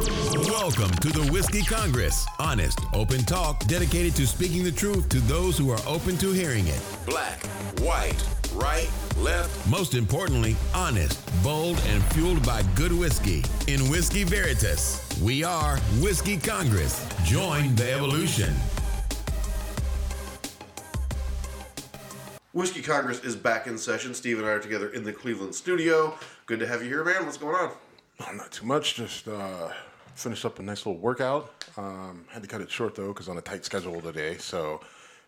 Welcome to the Whiskey Congress. Honest, open talk dedicated to speaking the truth to those who are open to hearing it. Black, white, right, left. Most importantly, honest, bold, and fueled by good whiskey. In Whiskey Veritas, we are Whiskey Congress. Join the evolution. Whiskey Congress is back in session. Steve and I are together in the Cleveland studio. Good to have you here, man. What's going on? Oh, not too much. Just uh, finished up a nice little workout. Um, had to cut it short though, because on a tight schedule today. So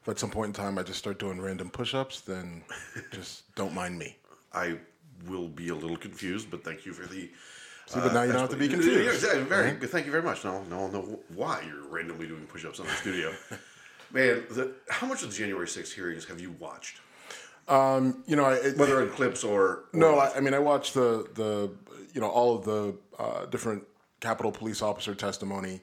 if at some point in time I just start doing random push-ups, then just don't mind me. I will be a little confused, but thank you for the. See, but now you don't have to be Yeah, confused. exactly. Very good. Thank you very much. Now, now I'll know why you're randomly doing push-ups in the studio. Man, the, how much of the January 6th hearings have you watched? You know, I, it, Whether in clips or, or No, I, I mean I watched the the you know all of the uh, different Capitol Police officer testimony,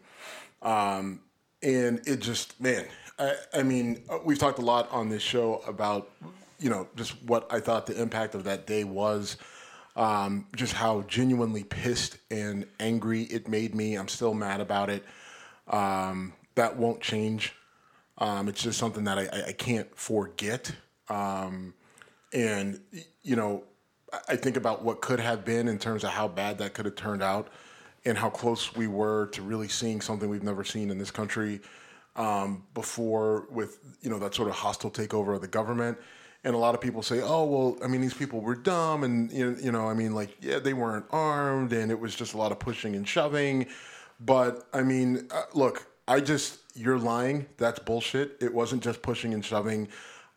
um, and it just man, I, I mean uh, we've talked a lot on this show about you know just what I thought the impact of that day was, um, just how genuinely pissed and angry it made me. I'm still mad about it. Um, that won't change. Um, it's just something that I, I, can't forget. Um, and you know, I- think about what could have been in terms of how bad that could have turned out, and how close we were to really seeing something we've never seen in this country um, before, with you know that sort of hostile takeover of the government. And a lot of people say, "Oh, well, I mean, these people were dumb, and you know, you know, I mean, like, yeah, they weren't armed, and it was just a lot of pushing and shoving." But I mean, uh, look, I just you're lying. That's bullshit. It wasn't just pushing and shoving.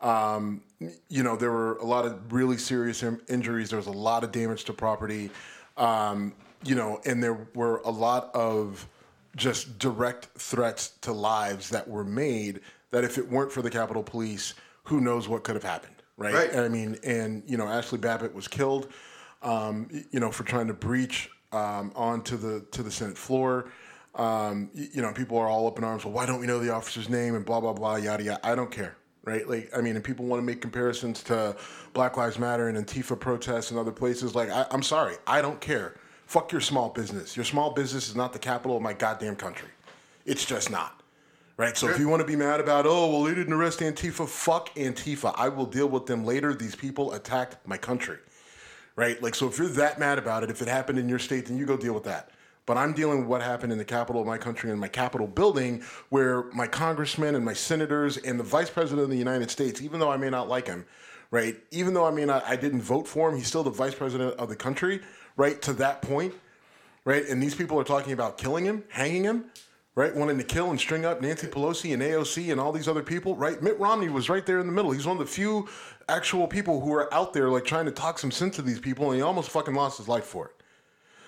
Um, you know, there were a lot of really serious injuries. There was a lot of damage to property. Um, you know, and there were a lot of just direct threats to lives that were made. That if it weren't for the Capitol Police, who knows what could have happened, right? Right. I mean, and you know, Ashli Babbitt was killed, um, you know, for trying to breach um, onto the to the Senate floor. Um, you know, people are all up in arms. Well, why don't we know the officer's name and blah blah blah yada yada. I don't care, right? Like, I mean, and people want to make comparisons to Black Lives Matter and Antifa protests and other places. Like, I, I'm sorry, I don't care. Fuck your small business. Your small business is not the capital of my goddamn country. It's just not. Right? So if you want to be mad about, oh, well, they didn't arrest Antifa, fuck Antifa. I will deal with them later. These people attacked my country. Right? Like, so if you're that mad about it, if it happened in your state, then you go deal with that. But I'm dealing with what happened in the capital of my country, in my Capitol building, where my congressmen and my senators and the vice president of the United States, even though I may not like him, right? Even though I mean I, I didn't vote for him, he's still the vice president of the country, right? To that point, right? And these people are talking about killing him, hanging him, right? Wanting to kill and string up Nancy Pelosi and AOC and all these other people, right? Mitt Romney was right there in the middle. He's one of the few actual people who are out there like trying to talk some sense to these people, and he almost fucking lost his life for it.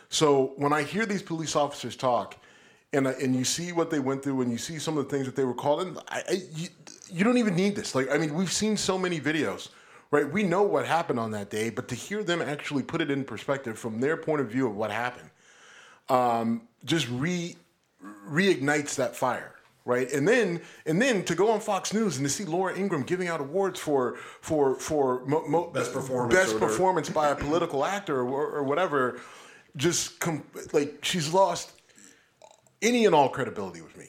So when I hear these police officers talk, and and you see what they went through, and you see some of the things that they were called, and I, I, you, you don't even need this. Like I mean, we've seen so many videos, right? We know what happened on that day, but to hear them actually put it in perspective from their point of view of what happened, um, just re reignites that fire right and then and then to go on fox news and to see Laura Ingraham giving out awards for for for mo, mo, Best performance best or performance by a political actor or, or whatever just com- like she's lost any and all credibility with me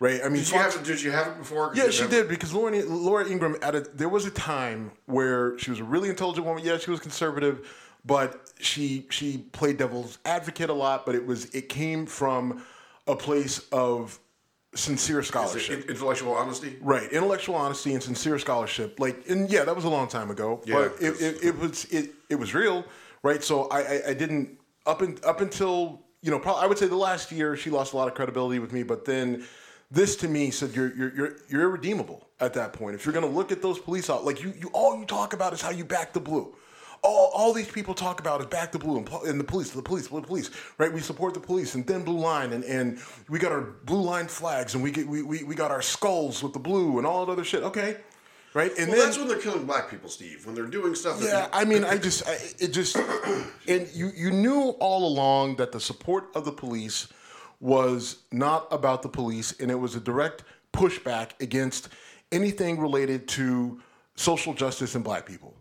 right i mean Did you, Fox- have, did you have it before? yeah, she did because Laura, Laura Ingraham at a, there was a time where she was a really intelligent woman. Yeah, she was conservative, but she she played devil's advocate a lot. But it was it came from a place of sincere scholarship. Intellectual honesty? Right, intellectual honesty and sincere scholarship. Like, and yeah, that was a long time ago, Yeah, but it, it, it was it, it was real, right? So I, I, I didn't up in, up until you know, probably I would say the last year she lost a lot of credibility with me, but then this to me said you're you're you're, you're irredeemable at that point. If you're going to look at those police out, like you you all you talk about is how you back the blue. All, all these people talk about is back the blue and, and the police, the police, the police, right? We support the police and then blue line and, and we got our blue line flags and we get we, we, we got our skulls with the blue and all that other shit. Okay, right? And Well, then that's when they're killing black people, Steve. When they're doing stuff. That yeah, I mean, I just, I, it just, and you, you knew all along that the support of the police was not about the police, and it was a direct pushback against anything related to social justice and black people.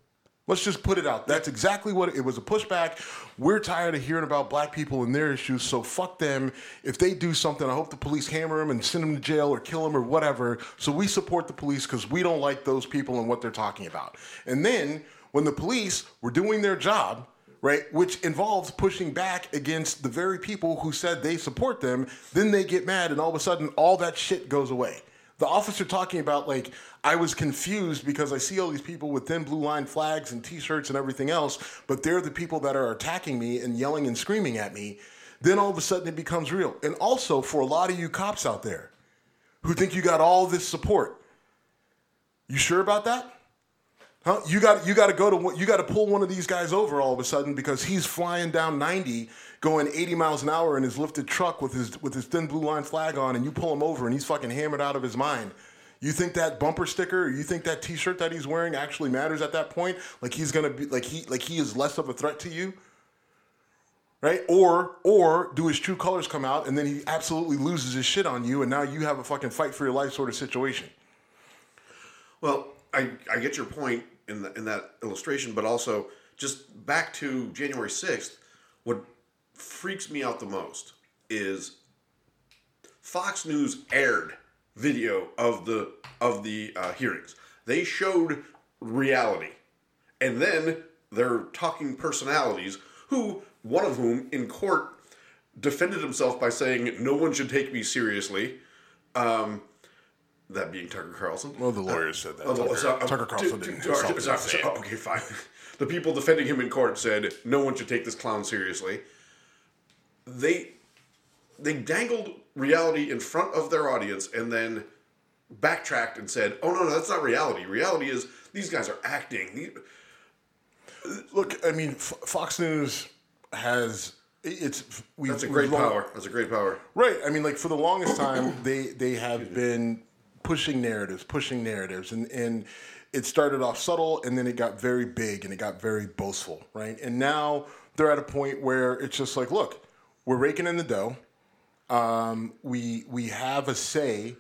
Let's just put it out. That's exactly what it, was a pushback. We're tired of hearing about black people and their issues, so fuck them. If they do something, I hope the police hammer them and send them to jail or kill them or whatever. So we support the police because we don't like those people and what they're talking about. And then when the police were doing their job, right, which involves pushing back against the very people who said they support them, then they get mad and all of a sudden all that shit goes away. The officer talking about like I was confused because I see all these people with thin blue line flags and t-shirts and everything else, but they're the people that are attacking me and yelling and screaming at me. Then all of a sudden it becomes real. And also for a lot of you cops out there who think you got all this support, you sure about that? Huh? You got you got to go to you got to pull one of these guys over all of a sudden because he's flying down 90, going 80 miles an hour in his lifted truck with his with his thin blue line flag on, and you pull him over and he's fucking hammered out of his mind. You think that bumper sticker, you think that T-shirt that he's wearing actually matters at that point? Like he's gonna be like he like he is less of a threat to you, right? Or or do his true colors come out and then he absolutely loses his shit on you, and now you have a fucking fight for your life sort of situation. Well, I, I get your point in the, in that illustration, but also just back to January sixth. What freaks me out the most is Fox News aired video of the of the uh, hearings. They showed reality, and then their talking personalities, who one of whom in court defended himself by saying, "No one should take me seriously." Um, that being Tucker Carlson. Well, the uh, lawyers said that. Oh, Tucker, so- uh, Tucker Carlson to- didn't to- insult to- him. so- so- oh, okay, fine. The people defending him in court said no one should take this clown seriously. They they dangled reality in front of their audience and then backtracked and said, "Oh no, no, that's not reality. Reality is these guys are acting." Look, I mean, F- Fox News has it's we. That's a great long- power. That's a great power. Right. I mean, like for the longest time, they they have been pushing narratives, pushing narratives, and and it started off subtle, and then it got very big, and it got very boastful, right? And now they're at a point where it's just like, look, we're raking in the dough. Um, we we have a say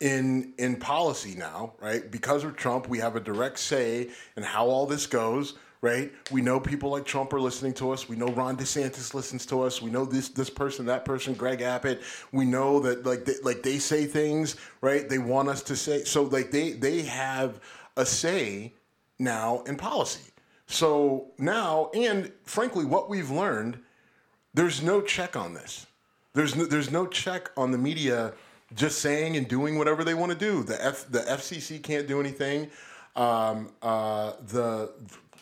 in in policy now, right? Because of Trump, we have a direct say in how all this goes, right? We know people like Trump are listening to us. We know Ron DeSantis listens to us. We know this this person, that person, Greg Abbott. We know that like they, like they say things, right? They want us to say so. Like they they have a say now in policy. So now, and frankly, what we've learned, there's no check on this. There's no, there's no check on the media just saying and doing whatever they want to do. The F, the FCC can't do anything. Um, uh, the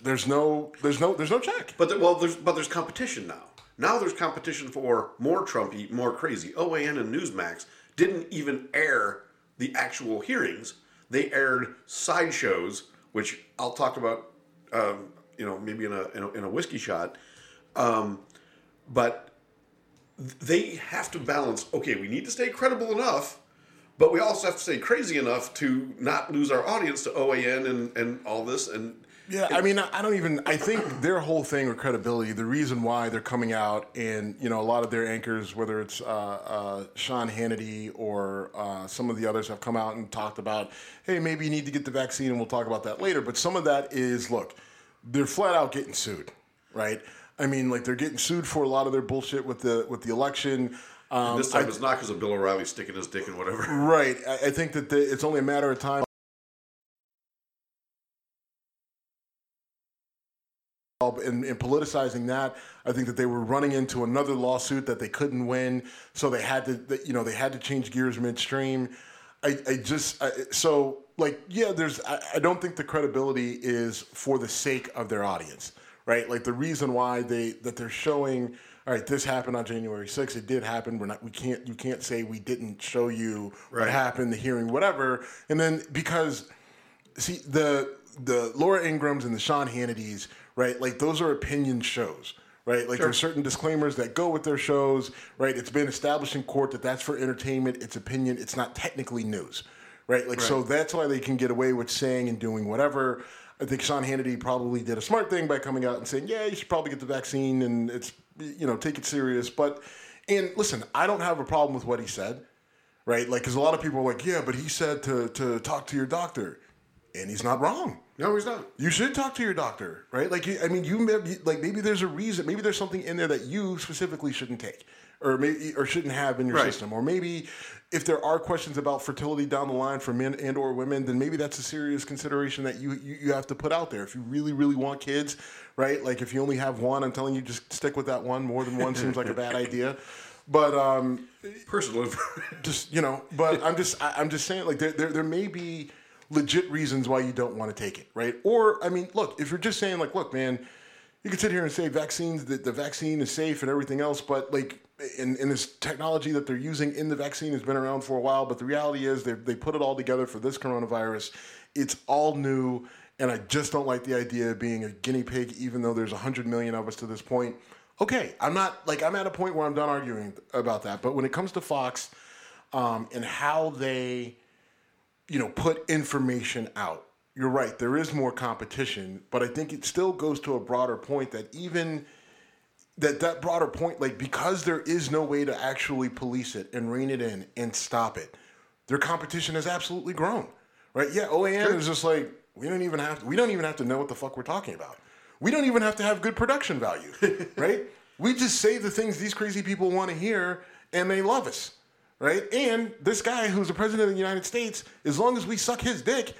there's no there's no there's no check. But well, there's but there's competition now. Now there's competition for more Trumpy, more crazy. OAN and Newsmax didn't even air the actual hearings. They aired sideshows, which I'll talk about. Um, you know, maybe in a in a, in a whiskey shot. Um, but they have to balance. Okay, we need to stay credible enough, but we also have to stay crazy enough to not lose our audience to OAN and and all this and. Yeah, I mean, I don't even. I think their whole thing with credibility, the reason why they're coming out and you know a lot of their anchors, whether it's uh, uh, Sean Hannity or uh, some of the others, have come out and talked about, hey, maybe you need to get the vaccine, and we'll talk about that later. But some of that is, look, they're flat out getting sued, right? I mean, like they're getting sued for a lot of their bullshit with the with the election. Um, This time I- it's not because of Bill O'Reilly sticking his dick in whatever. Right. I, I think that the, it's only a matter of time. In, in politicizing that, I think that they were running into another lawsuit that they couldn't win, so they had to, you know, they had to change gears midstream. I, I just I, so like yeah, there's I, I don't think the credibility is for the sake of their audience, right? Like the reason why they that they're showing, all right, this happened on January 6th. It did happen. We're not. We can't. You can't say we didn't show you what happened, the hearing, whatever. And then because see the the Laura Ingrahams and the Sean Hannitys, right? Like those are opinion shows, right? Like there's certain disclaimers that go with their shows, right? It's been established in court that that's for entertainment, it's opinion, it's not technically news, right? Like so that's why they can get away with saying and doing whatever. I think Sean Hannity probably did a smart thing by coming out and saying, "Yeah, you should probably get the vaccine and it's you know take it serious." But and listen, I don't have a problem with what he said right? Like, because a lot of people are like, yeah, but he said to to talk to your doctor. And he's not wrong. No, he's not. You should talk to your doctor, right? Like, you, I mean, you may- like maybe there's a reason, maybe there's something in there that you specifically shouldn't take, or maybe or shouldn't have in your Right. system, or maybe if there are questions about fertility down the line for men and or women, then maybe that's a serious consideration that you, you you have to put out there. If you really really want kids, right? Like if you only have one, I'm telling you, just stick with that one. More than one seems like a bad idea, but um, Personal just you know but i'm just I, i'm just saying like there, there there may be legit reasons why you don't want to take it right? Or i mean look if you're just saying like look man you can sit here and say vaccines that the vaccine is safe and everything else but like in, in this technology that they're using in the vaccine has been around for a while but the reality is they they put it all together for this coronavirus. It's all new and i just don't like the idea of being a guinea pig even though there's 100 million of us to this point. Okay i'm not like i'm at a point where i'm done arguing about that but when it comes to fox um, and how they, you know, put information out. You're right. There is more competition, but I think it still goes to a broader point that even that that broader point, like because there is no way to actually police it and rein it in and stop it, their competition has absolutely grown. Right? Yeah, OAN is just like we don't even have to, we don't even have to know what the fuck we're talking about. We don't even have to have good production value, right? We just say the things these crazy people want to hear, and they love us, right? And this guy who's the president of the United States, as long as we suck his dick,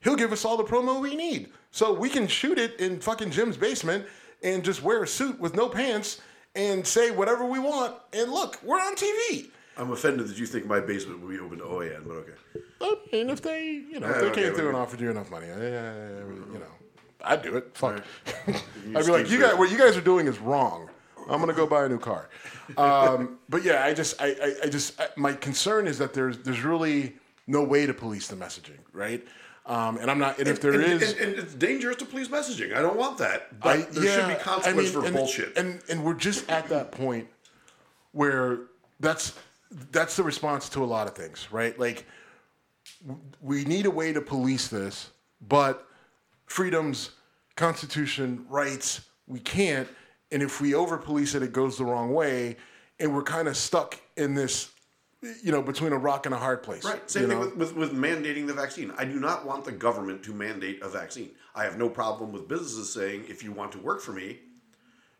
he'll give us all the promo we need. So we can shoot it in fucking Jim's basement and just wear a suit with no pants and say whatever we want. And look, we're on TV. I'm offended that you think my basement will be open to OAN, but okay. I mean, if they, you know, if they okay, came through and offered you enough money, eh, you know, I'd do it. Fuck. You I'd be like, you guys, what you guys are doing is wrong. I'm gonna go buy a new car. Um, but yeah, I just, I, I, I just, I, my concern is that there's, there's really no way to police the messaging, right? Um, and I'm not, and if there and, is, and, and it's dangerous to police messaging. I don't want that. But I, there should be yeah, consequence mean, for and, bullshit. And and we're just at that point where that's that's the response to a lot of things, right? Like we need a way to police this, but freedoms, constitution, rights, we can't. And if we over police it, it goes the wrong way, and we're kind of stuck in this, you know, between a rock and a hard place. Right. Same thing with, with, with mandating the vaccine. I do not want the government to mandate a vaccine. I have no problem with businesses saying, if you want to work for me,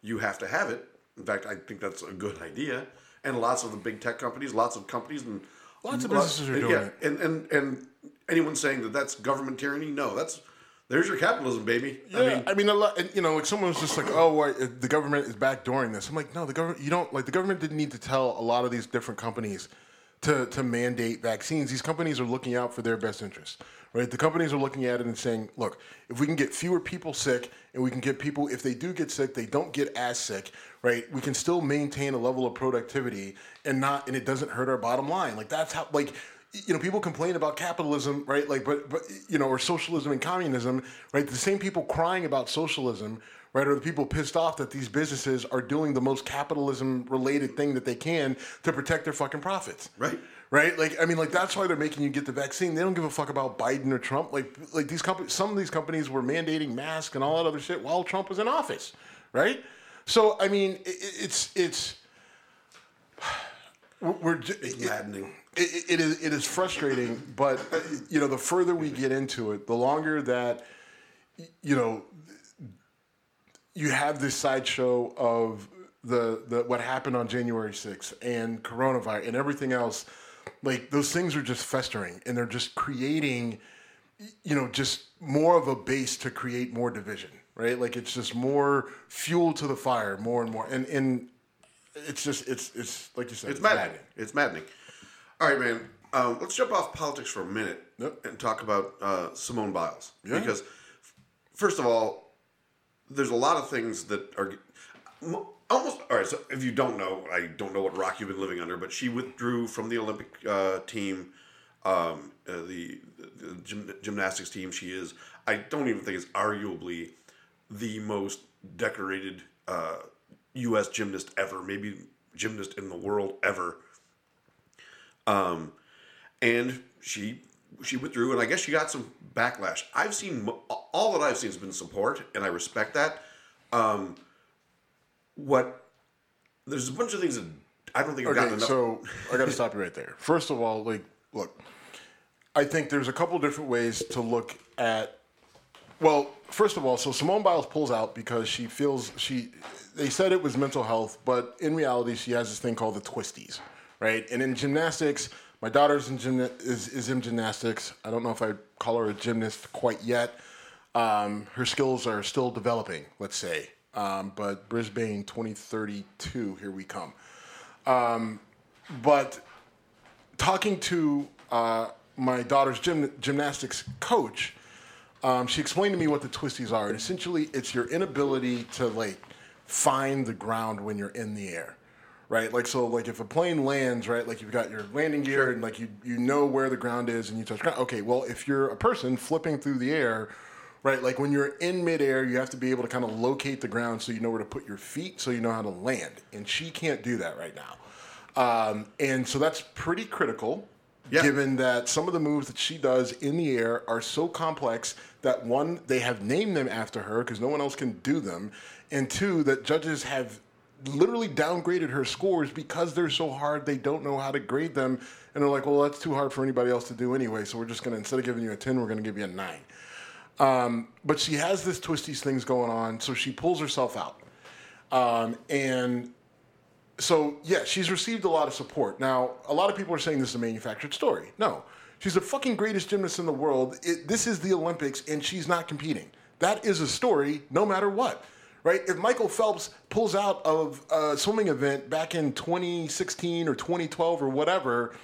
you have to have it. In fact, I think that's a good idea. And lots of the big tech companies, lots of companies, and Lots of businesses are doing yeah, it. And and and anyone saying that that's government tyranny, no, that's there's your capitalism, baby. Yeah, I mean, a lot, and, you know, like someone was just like, "Oh, why, uh, the government is backdooring this." I'm like, "No, the government. You don't like the government didn't need to tell a lot of these different companies to to mandate vaccines. These companies are looking out for their best interests, right? The companies are looking at it and saying, "Look, if we can get fewer people sick, and we can get people, if they do get sick, they don't get as sick, right? We can still maintain a level of productivity and not, and it doesn't hurt our bottom line. Like that's how, like." You know, people complain about capitalism, right? Like, but but you know, or socialism and communism, right? The same people crying about socialism, right, are the people pissed off that these businesses are doing the most capitalism-related thing that they can to protect their fucking profits, Right. Right? Like, I mean, like that's why they're making you get the vaccine. They don't give a fuck about Biden or Trump. Like, like these companies, some of these companies were mandating masks and all that other shit while Trump was in office, right? So, I mean, it, it's it's we're, It's it- maddening. It, it is it is frustrating, but you know, the further we get into it, the longer that you know you have this sideshow of the, the what happened on January 6th and coronavirus and everything else. Like those things are just festering and they're just creating you know just more of a base to create more division, right? Like it's just more fuel to the fire, more and more. And and it's just it's it's like you said, It's maddening. It's maddening. All right, man. Um, let's jump off politics for a minute Yep. and talk about uh, Simone Biles. Yeah. Because, first of all, there's a lot of things that are m- almost. All right, so if you don't know, I don't know what rock you've been living under, but she withdrew from the Olympic uh, team, um, uh, the, the gym, gymnastics team. She is, I don't even think it's arguably the most decorated uh, U.S. gymnast ever, maybe gymnast in the world ever and she she withdrew, and I guess she got some backlash. I've seen all that I've seen has been support, and I respect that. Um, what there's a bunch of things that I don't think gotten Okay, enough. so I got to stop you right there. First of all, like, look, I think there's a couple different ways to look at. Well, first of all, so Simone Biles pulls out because she feels she. They said it was mental health, but in reality, she has this thing called the twisties, right? And in gymnastics, my daughter's in is is in gymnastics. I don't know if I call her a gymnast quite yet. Um, her skills are still developing, let's say. Um, but Brisbane 2032, here we come. Um, but talking to uh, my daughter's gym, gymnastics coach, um, she explained to me what the twisties are, and essentially, it's your inability to like find the ground when you're in the air, right? Like so, like if a plane lands, right, like you've got your landing gear and like you you know where the ground is and you touch ground. Okay, well, if you're a person flipping through the air. Right, like when you're in midair, you have to be able to kind of locate the ground so you know where to put your feet, so you know how to land. And she can't do that right now. Um, and so that's pretty critical, Yeah. given that some of the moves that she does in the air are so complex that one, they have named them after her because no one else can do them, and two, that judges have literally downgraded her scores because they're so hard they don't know how to grade them, and they're like, well, that's too hard for anybody else to do anyway, so we're just gonna instead of giving you a ten, we're gonna give you a nine. Um, but she has this twisties things going on, so she pulls herself out. Um, and so, yeah, she's received a lot of support. Now, a lot of people are saying this is a manufactured story. No, she's the fucking greatest gymnast in the world. It, this is the Olympics, and she's not competing. That is a story no matter what. Right? If Michael Phelps pulls out of a swimming event back in 2016 or 2012 or whatever,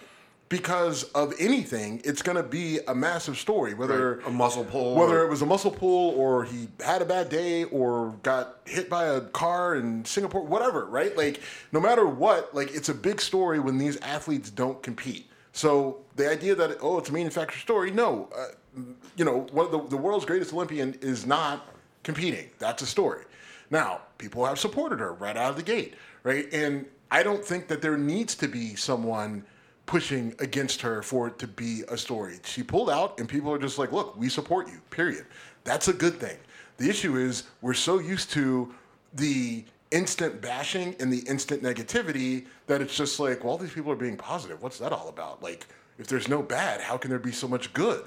because of anything, it's going to be a massive story. Whether Right. A muscle pull whether it was a muscle pull or he had a bad day or got hit by a car in Singapore, whatever, right? Like, no matter what, like, it's a big story when these athletes don't compete. So the idea that, oh, it's a manufactured story, no. Uh, you know, one of the, the world's greatest Olympian is not competing. That's a story. Now, people have supported her right out of the gate, right? And I don't think that there needs to be someone pushing against her for it to be a story. She pulled out, and people are just like, look, we support you, period. That's a good thing. The issue is we're so used to the instant bashing and the instant negativity that it's just like, well, these people are being positive. What's that all about? Like, if there's no bad, how can there be so much good?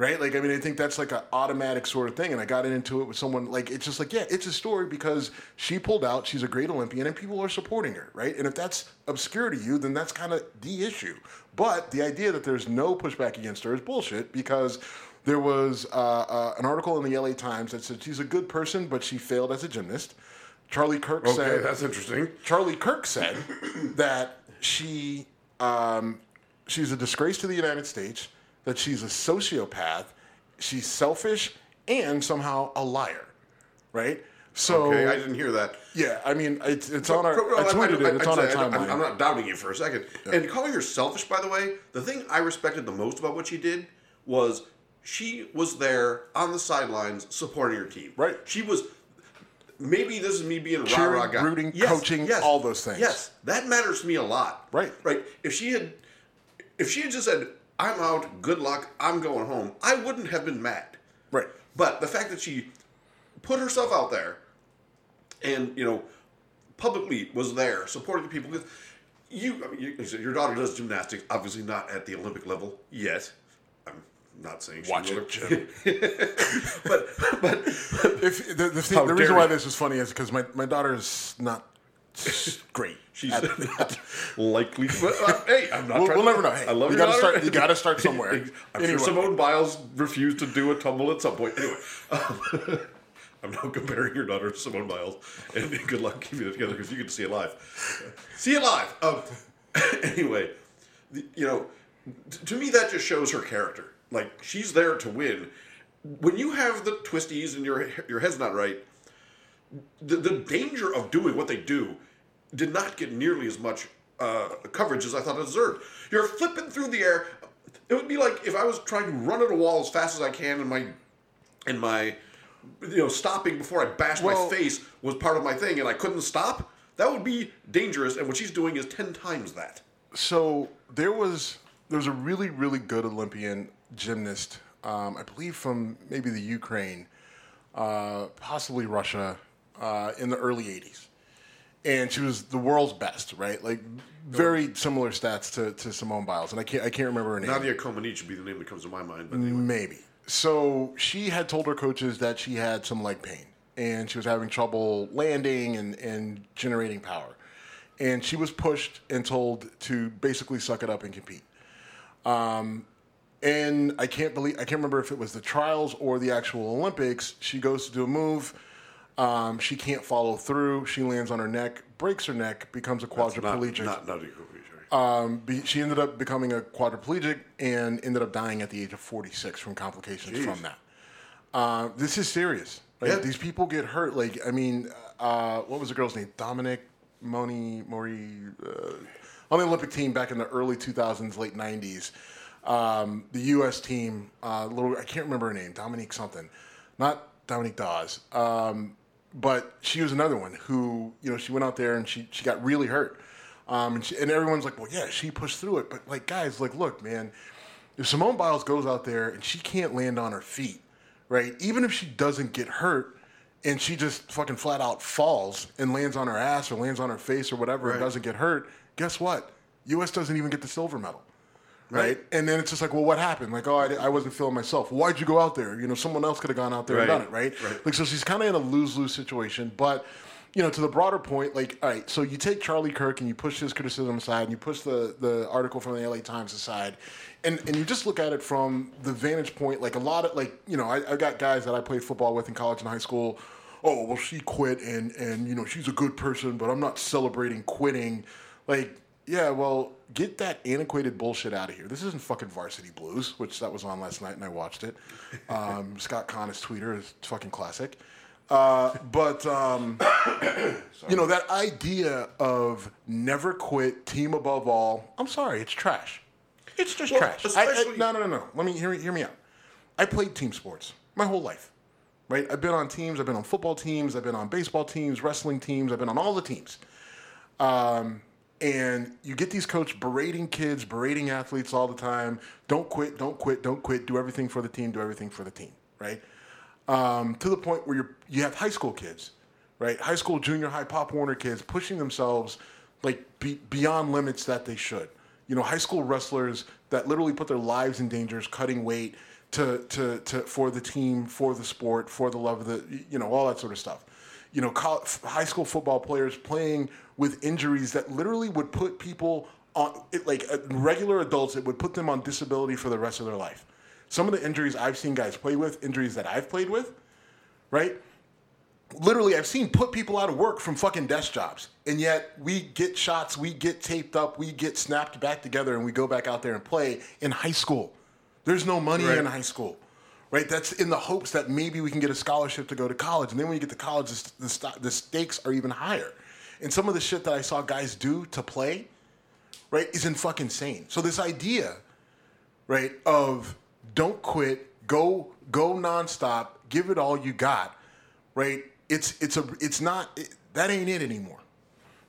Right? Like, I mean, I think that's like an automatic sort of thing. And I got into it with someone, like, it's just like, yeah, it's a story because she pulled out, she's a great Olympian, and people are supporting her, right? And if that's obscure to you, then that's kind of the issue. But the idea that there's no pushback against her is bullshit because there was uh, uh, an article in the LA Times that said she's a good person, but she failed as a gymnast. Charlie Kirk Okay, said that's interesting. Charlie Kirk said that she um, she's a disgrace to the United States, that she's a sociopath, she's selfish, and somehow a liar. Right? So Okay, I didn't hear that. yeah, I mean it's it's on our No, I tweeted it. It's on our I'd say- I'm- timeline. I'm not doubting you for a second. And calling her selfish, by the way, the thing I respected the most about what she did was she was there on the sidelines supporting her team. Right. She was. Maybe this is me being Cheering, rah rah guy. rooting, coaching, all those things. Yes, that matters to me a lot. Right. Right. If she had, if she had just said, "I'm out. Good luck. I'm going home," I wouldn't have been mad. right. But the fact that she put herself out there and, you know, publicly was there supporting the people. Because you, I mean, you, you your daughter does gymnastics, obviously not at the Olympic level yet. I'm not saying she Watch will. it, but, but, If the, the, the reason why this is funny is because my, my daughter is not great. she's not likely. But, uh, hey, I'm not We'll- we'll never know. Hey, I love you gotta start- you gotta start somewhere. I'm Anyway. sure Simone Biles refused to do a tumble at some point. Anyway, um, I'm now comparing your daughter to Simone Biles, and good luck keeping it together because you get to see it live. see it live. Um, anyway, you know, to me that just shows her character. Like she's there to win. When you have the twisties and your your head's not right, the, the danger of doing what they do did not get nearly as much uh, coverage as I thought it deserved. You're flipping through the air. It would be like if I was trying to run at a wall as fast as I can, and my and my you know stopping before I bashed Well- my face was part of my thing, and I couldn't stop. That would be dangerous, and what she's doing is ten times that. so there was there was a really really good Olympian gymnast, um, I believe from maybe the Ukraine, uh, possibly Russia, uh, in the early '80s, and she was the world's best, right? Like very similar stats to, to Simone Biles, and I can't I can't remember her name. Nadia Comaneci would be the name that comes to my mind. But anyway. Maybe. So she had told her coaches that she had some leg pain and she was having trouble landing and, and generating power. And she was pushed and told to basically suck it up and compete. Um, and I can't believe I can't remember if it was the trials or the actual Olympics. She goes to do a move. Um, she can't follow through. She lands on her neck, breaks her neck, becomes a not, quadriplegic. not Nadia Comaneci. Um, be, she ended up becoming a quadriplegic and ended up dying at the age of 46 from complications Jeez. from that. Uh, this is serious. Like, Yeah. These people get hurt. Like, I mean, uh, what was the girl's name? Dominic Moni Mori uh, on the Olympic team back in the early 2000s, late 90s. Um, the U.S. team, uh, little I can't remember her name, Dominique something, not Dominique Dawes. Um, but she was another one who, you know, she went out there and she she got really hurt. Um, and, she, and everyone's like, well, yeah, she pushed through it. But like, guys, like, look, man, if Simone Biles goes out there and she can't land on her feet, right? Even if she doesn't get hurt and she just fucking flat out falls and lands on her ass or lands on her face or whatever and doesn't get hurt, guess what? U.S. doesn't even get the silver medal. Right. Right. And then it's just like, well, what happened? Like, oh, I, I wasn't feeling myself. Why'd you go out there? You know, someone else could have gone out there and done it, right? Right. Like, so she's kind of in a lose lose situation. But, you know, to the broader point, like, all right, so you take Charlie Kirk and you push his criticism aside and you push the, the article from the LA Times aside and, and you just look at it from the vantage point, like, a lot of, like, you know, I, I got guys that I played football with in college and high school. Oh, well, she quit and, and, you know, she's a good person, but I'm not celebrating quitting. Like, yeah, well, get that antiquated bullshit out of here. This isn't fucking Varsity Blues, which that was on last night and I watched it. Um, Scott Connor's tweeter is fucking classic. Uh, but um, you know that idea of never quit, team above all. I'm sorry, it's trash. It's just Well, trash. I- I- no, no, no, no. Let me hear, hear me out. I played team sports my whole life, right? I've been on teams. I've been on football teams. I've been on baseball teams, wrestling teams. I've been on all the teams. Um, and you get these coaches berating kids, berating athletes all the time. Don't quit, don't quit, don't quit. Do everything for the team. Do everything for the team, right? Um, to the point where you're you have high school kids, right? High school, junior high, Pop Warner kids pushing themselves like be, beyond limits that they should. You know, high school wrestlers that literally put their lives in danger, cutting weight to, to, to for the team, for the sport, for the love of the, you know, all that sort of stuff. You know, col high school football players playing with injuries that literally would put people on, it, like uh, regular adults, it would put them on disability for the rest of their life. Some of the injuries I've seen guys play with, injuries that I've played with, right? Literally, I've seen put people out of work from fucking desk jobs. And yet we get shots, we get taped up, we get snapped back together, and we go back out there and play in high school. There's no money Right. in high school, right? That's in the hopes that maybe we can get a scholarship to go to college. And then when you get to college, the, st- the, the stakes are even higher. And some of the shit that I saw guys do to play, right, isn't fucking sane. So this idea right? Of don't quit, go go nonstop, give it all you got, right? It's it's a it's not it, that ain't it anymore,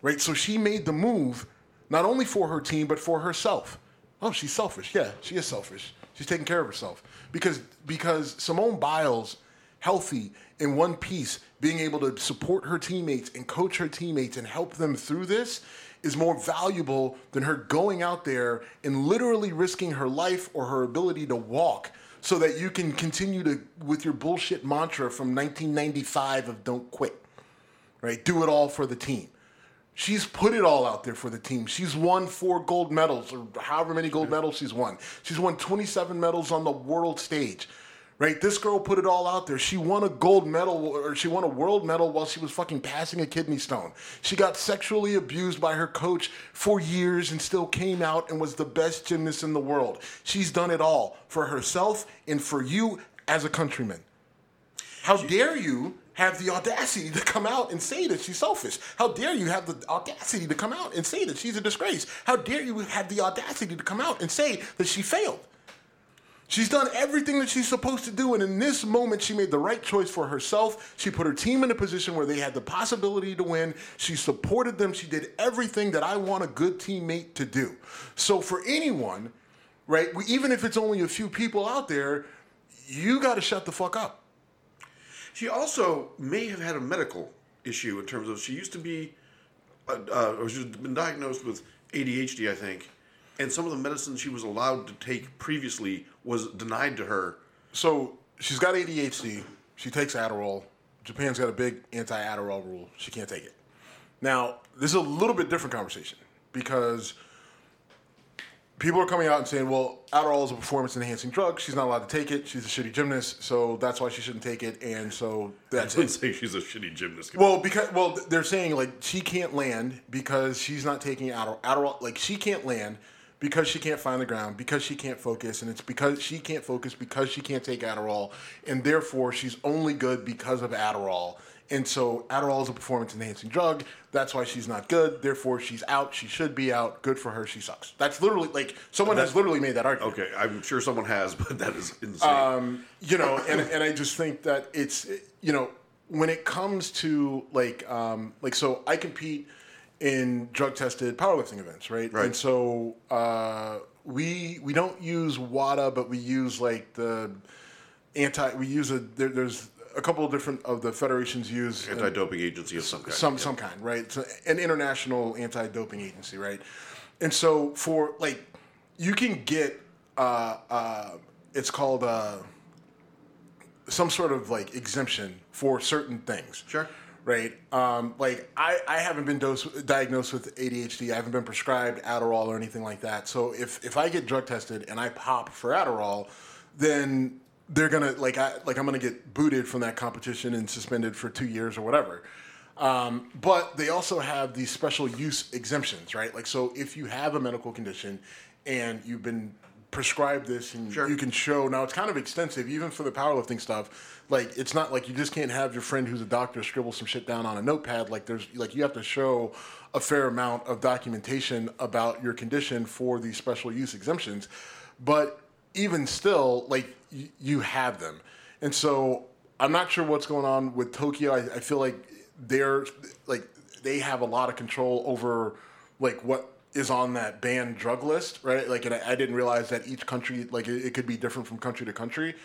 right? So she made the move not only for her team but for herself. Oh, she's selfish. Yeah, she is selfish. She's taking care of herself because because Simone Biles, healthy in one piece, being able to support her teammates and coach her teammates and help them through this is more valuable than her going out there and literally risking her life or her ability to walk so that you can continue to with your bullshit mantra from 1995 of don't quit right? Do it all for the team. She's put it all out there for the team. She's won four gold medals or however many gold medals she's won. She's won 27 medals on the world stage right this girl put it all out there she won a gold medal or she won a world medal while she was fucking passing a kidney stone she got sexually abused by her coach for years and still came out and was the best gymnast in the world she's done it all for herself and for you as a countryman how dare you have the audacity to come out and say that she's selfish? How dare you have the audacity to come out and say that she's a disgrace? How dare you have the audacity to come out and say that she failed? She's done everything that she's supposed to do, and in this moment, she made the right choice for herself. She put her team in a position where they had the possibility to win. She supported them. She did everything that I want a good teammate to do. So, for anyone, right, even if it's only a few people out there, you got to shut the fuck up. She also may have had a medical issue in terms of she used to be uh, uh, she's been diagnosed with ADHD, I think, and some of the medicine she was allowed to take previously was denied to her. So she's got ADHD. She takes Adderall. Japan's got a big anti-Adderall rule. She can't take it. Now, this is a little bit different conversation because people are coming out and saying, well, Adderall is a performance enhancing drug. She's not allowed to take it. She's a shitty gymnast, so that's why she shouldn't take it. And so that's I it. say she's a shitty gymnast. Well, because well, they're saying like she can't land because she's not taking Adderall. Adderall, like she can't land because she can't find the ground, because she can't focus, and it's because she can't focus because she can't take Adderall, and therefore she's only good because of Adderall. And so Adderall is a performance enhancing drug. That's why she's not good. Therefore, she's out. She should be out. Good for her. She sucks. That's literally like someone has literally made that argument. okay, I'm sure someone has, but that is insane. you know, and, and I just think that it's you know when it comes to like um, like so I compete in drug tested powerlifting events, right? Right. And so uh, we we don't use WADA, but we use like the anti. We use a there, there's a couple of different of the federations use Anti-doping agency of some kind. some some kind, right? So, an international anti-doping agency, right? And so for like, you can get uh, uh, it's called uh, some sort of like exemption for certain things. Sure. Right. Um, like I, I haven't been diagnosed with ADHD. I haven't been prescribed Adderall or anything like that. So if if I get drug tested and I pop for Adderall, then they're gonna like I like I'm gonna get booted from that competition and suspended for two years or whatever. Um, but they also have these special use exemptions, right? Like so, if you have a medical condition and you've been prescribed this and Sure. you can show. Now it's kind of extensive even for the powerlifting stuff. Like it's not like you just can't have your friend who's a doctor scribble some shit down on a notepad. Like there's like you have to show a fair amount of documentation about your condition for these special use exemptions. But even still like y- you have them. And so i'm not sure what's going on with tokyo. I, I feel like they're like they have a lot of control over like what is on that banned drug list, right? Like, and I, I didn't realize that each country, like, it, it could be different from country to country.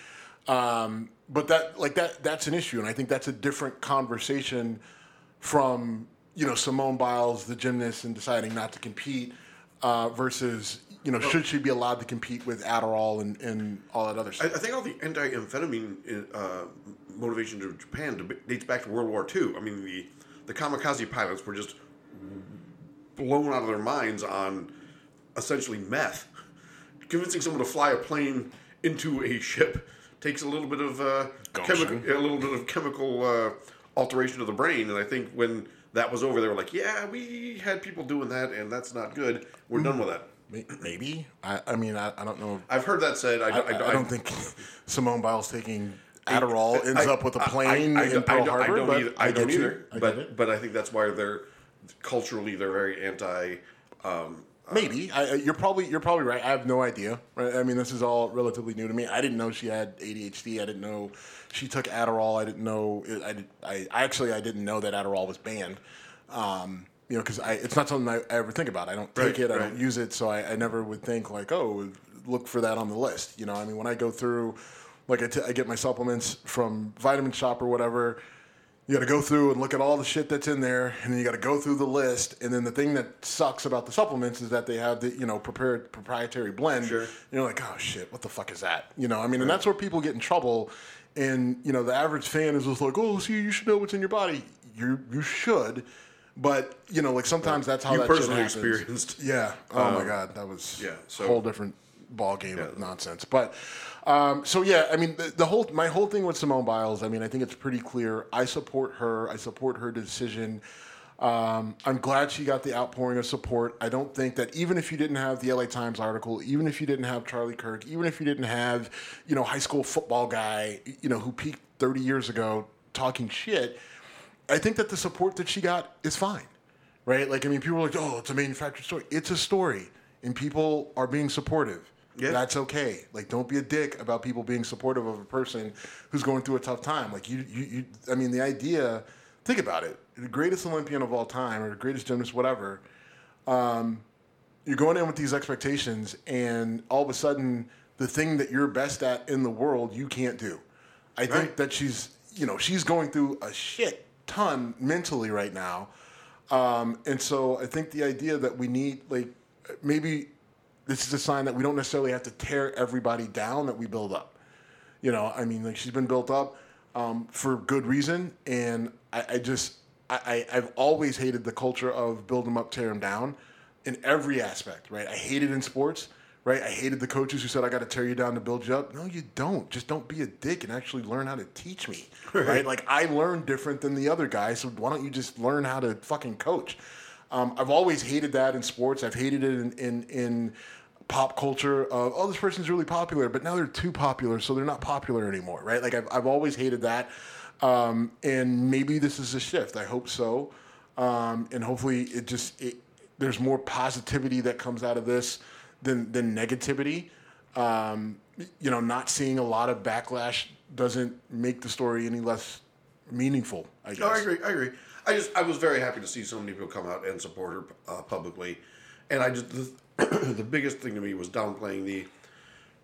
Um, but that, like, that that's an issue, and I think that's a different conversation from you know Simone Biles, the gymnast, and deciding not to compete uh, versus you know should she be allowed to compete with Adderall and, and all that other stuff. I think all the anti-amphetamine uh, motivation to Japan dates back to World War II. I mean, the the kamikaze pilots were just blown out of their minds on essentially meth. Convincing someone to fly a plane into a ship takes a little bit of uh, chemical, a little bit of chemical uh, alteration of the brain. And I think when that was over, they were like, "Yeah, we had people doing that, and that's not good. We're done with that." Maybe I, I mean I, I don't know. I've heard that said. I, I, don't- I, don't think Simone Biles taking Adderall ends I- up with a I- plane I, I, in Pearl I don't, Harbor. I don't but either. I, don't either. I but but I think that's why they're culturally they're very anti. Um, Maybe I, you're probably you're probably right. I have no idea. Right? I mean, this is all relatively new to me. I didn't know she had ADHD. I didn't know she took Adderall. I didn't know. I, I I actually I didn't know that Adderall was banned. Um, you know, because it's not something I ever think about. I don't take Right, it. I don't use it. So I, I never would think like, oh, look for that on the list. You know, I mean, when I go through, like I, t- I get my supplements from Vitamin Shoppe or whatever. You got to go through and look at all the shit that's in there, and then you got to go through the list. And then the thing that sucks about the supplements is that they have the you know prepared proprietary blend. Sure. And you're like, oh shit, what the fuck is that? You know, I mean, and that's where people get in trouble. And you know, the average fan is just like, oh, see, you should know what's in your body. You you should, but you know, like sometimes that's how You that personally experienced. Yeah. Oh my um, god, that was yeah, a so- whole different ball game of nonsense. But um, so yeah, I mean the, the whole my whole thing with Simone Biles. I mean, I think it's pretty clear. I support her. I support her decision. Um, I'm glad she got the outpouring of support. I don't think that even if you didn't have the LA Times article, even if you didn't have Charlie Kirk, even if you didn't have, you know, high school football guy, you know, who peaked 30 years ago talking shit, I think that the support that she got is fine, right? Like, I mean, people are like, oh, it's a manufactured story. It's a story, and people are being supportive. Yeah. That's okay. Like, don't be a dick about people being supportive of a person who's going through a tough time. Like, you, you, you I mean, the idea, think about it. The greatest Olympian of all time, or the greatest gymnast, whatever, you're going in with these expectations, and all of a sudden, the thing that you're best at in the world, you can't do. I think that she's, you know, she's going through a shit ton mentally right now. Um, and so I think the idea that we need, like, maybe this is a sign that we don't necessarily have to tear everybody down that we build up. You know, I mean, like she's been built up um, for good reason, and I, I just I, I've always hated the culture of build them up, tear them down, in every aspect. Right? I hate it in sports. Right? I hated the coaches who said I got to tear you down to build you up. No, you don't. Just don't be a dick and actually learn how to teach me. Right? right? Like I learned different than the other guys, so why don't you just learn how to fucking coach? Um, I've always hated that in sports. I've hated it in in, in pop culture of oh this person's really popular but now they're too popular so they're not popular anymore right? Like i've, I've always hated that. Um, and maybe this is a shift. I hope so. Um, and hopefully it just it, there's more positivity that comes out of this than than negativity. Um, you know not seeing a lot of backlash doesn't make the story any less meaningful i guess no i agree i agree i just i was very happy to see so many people come out and support her uh, publicly. And i just the biggest thing to me was downplaying the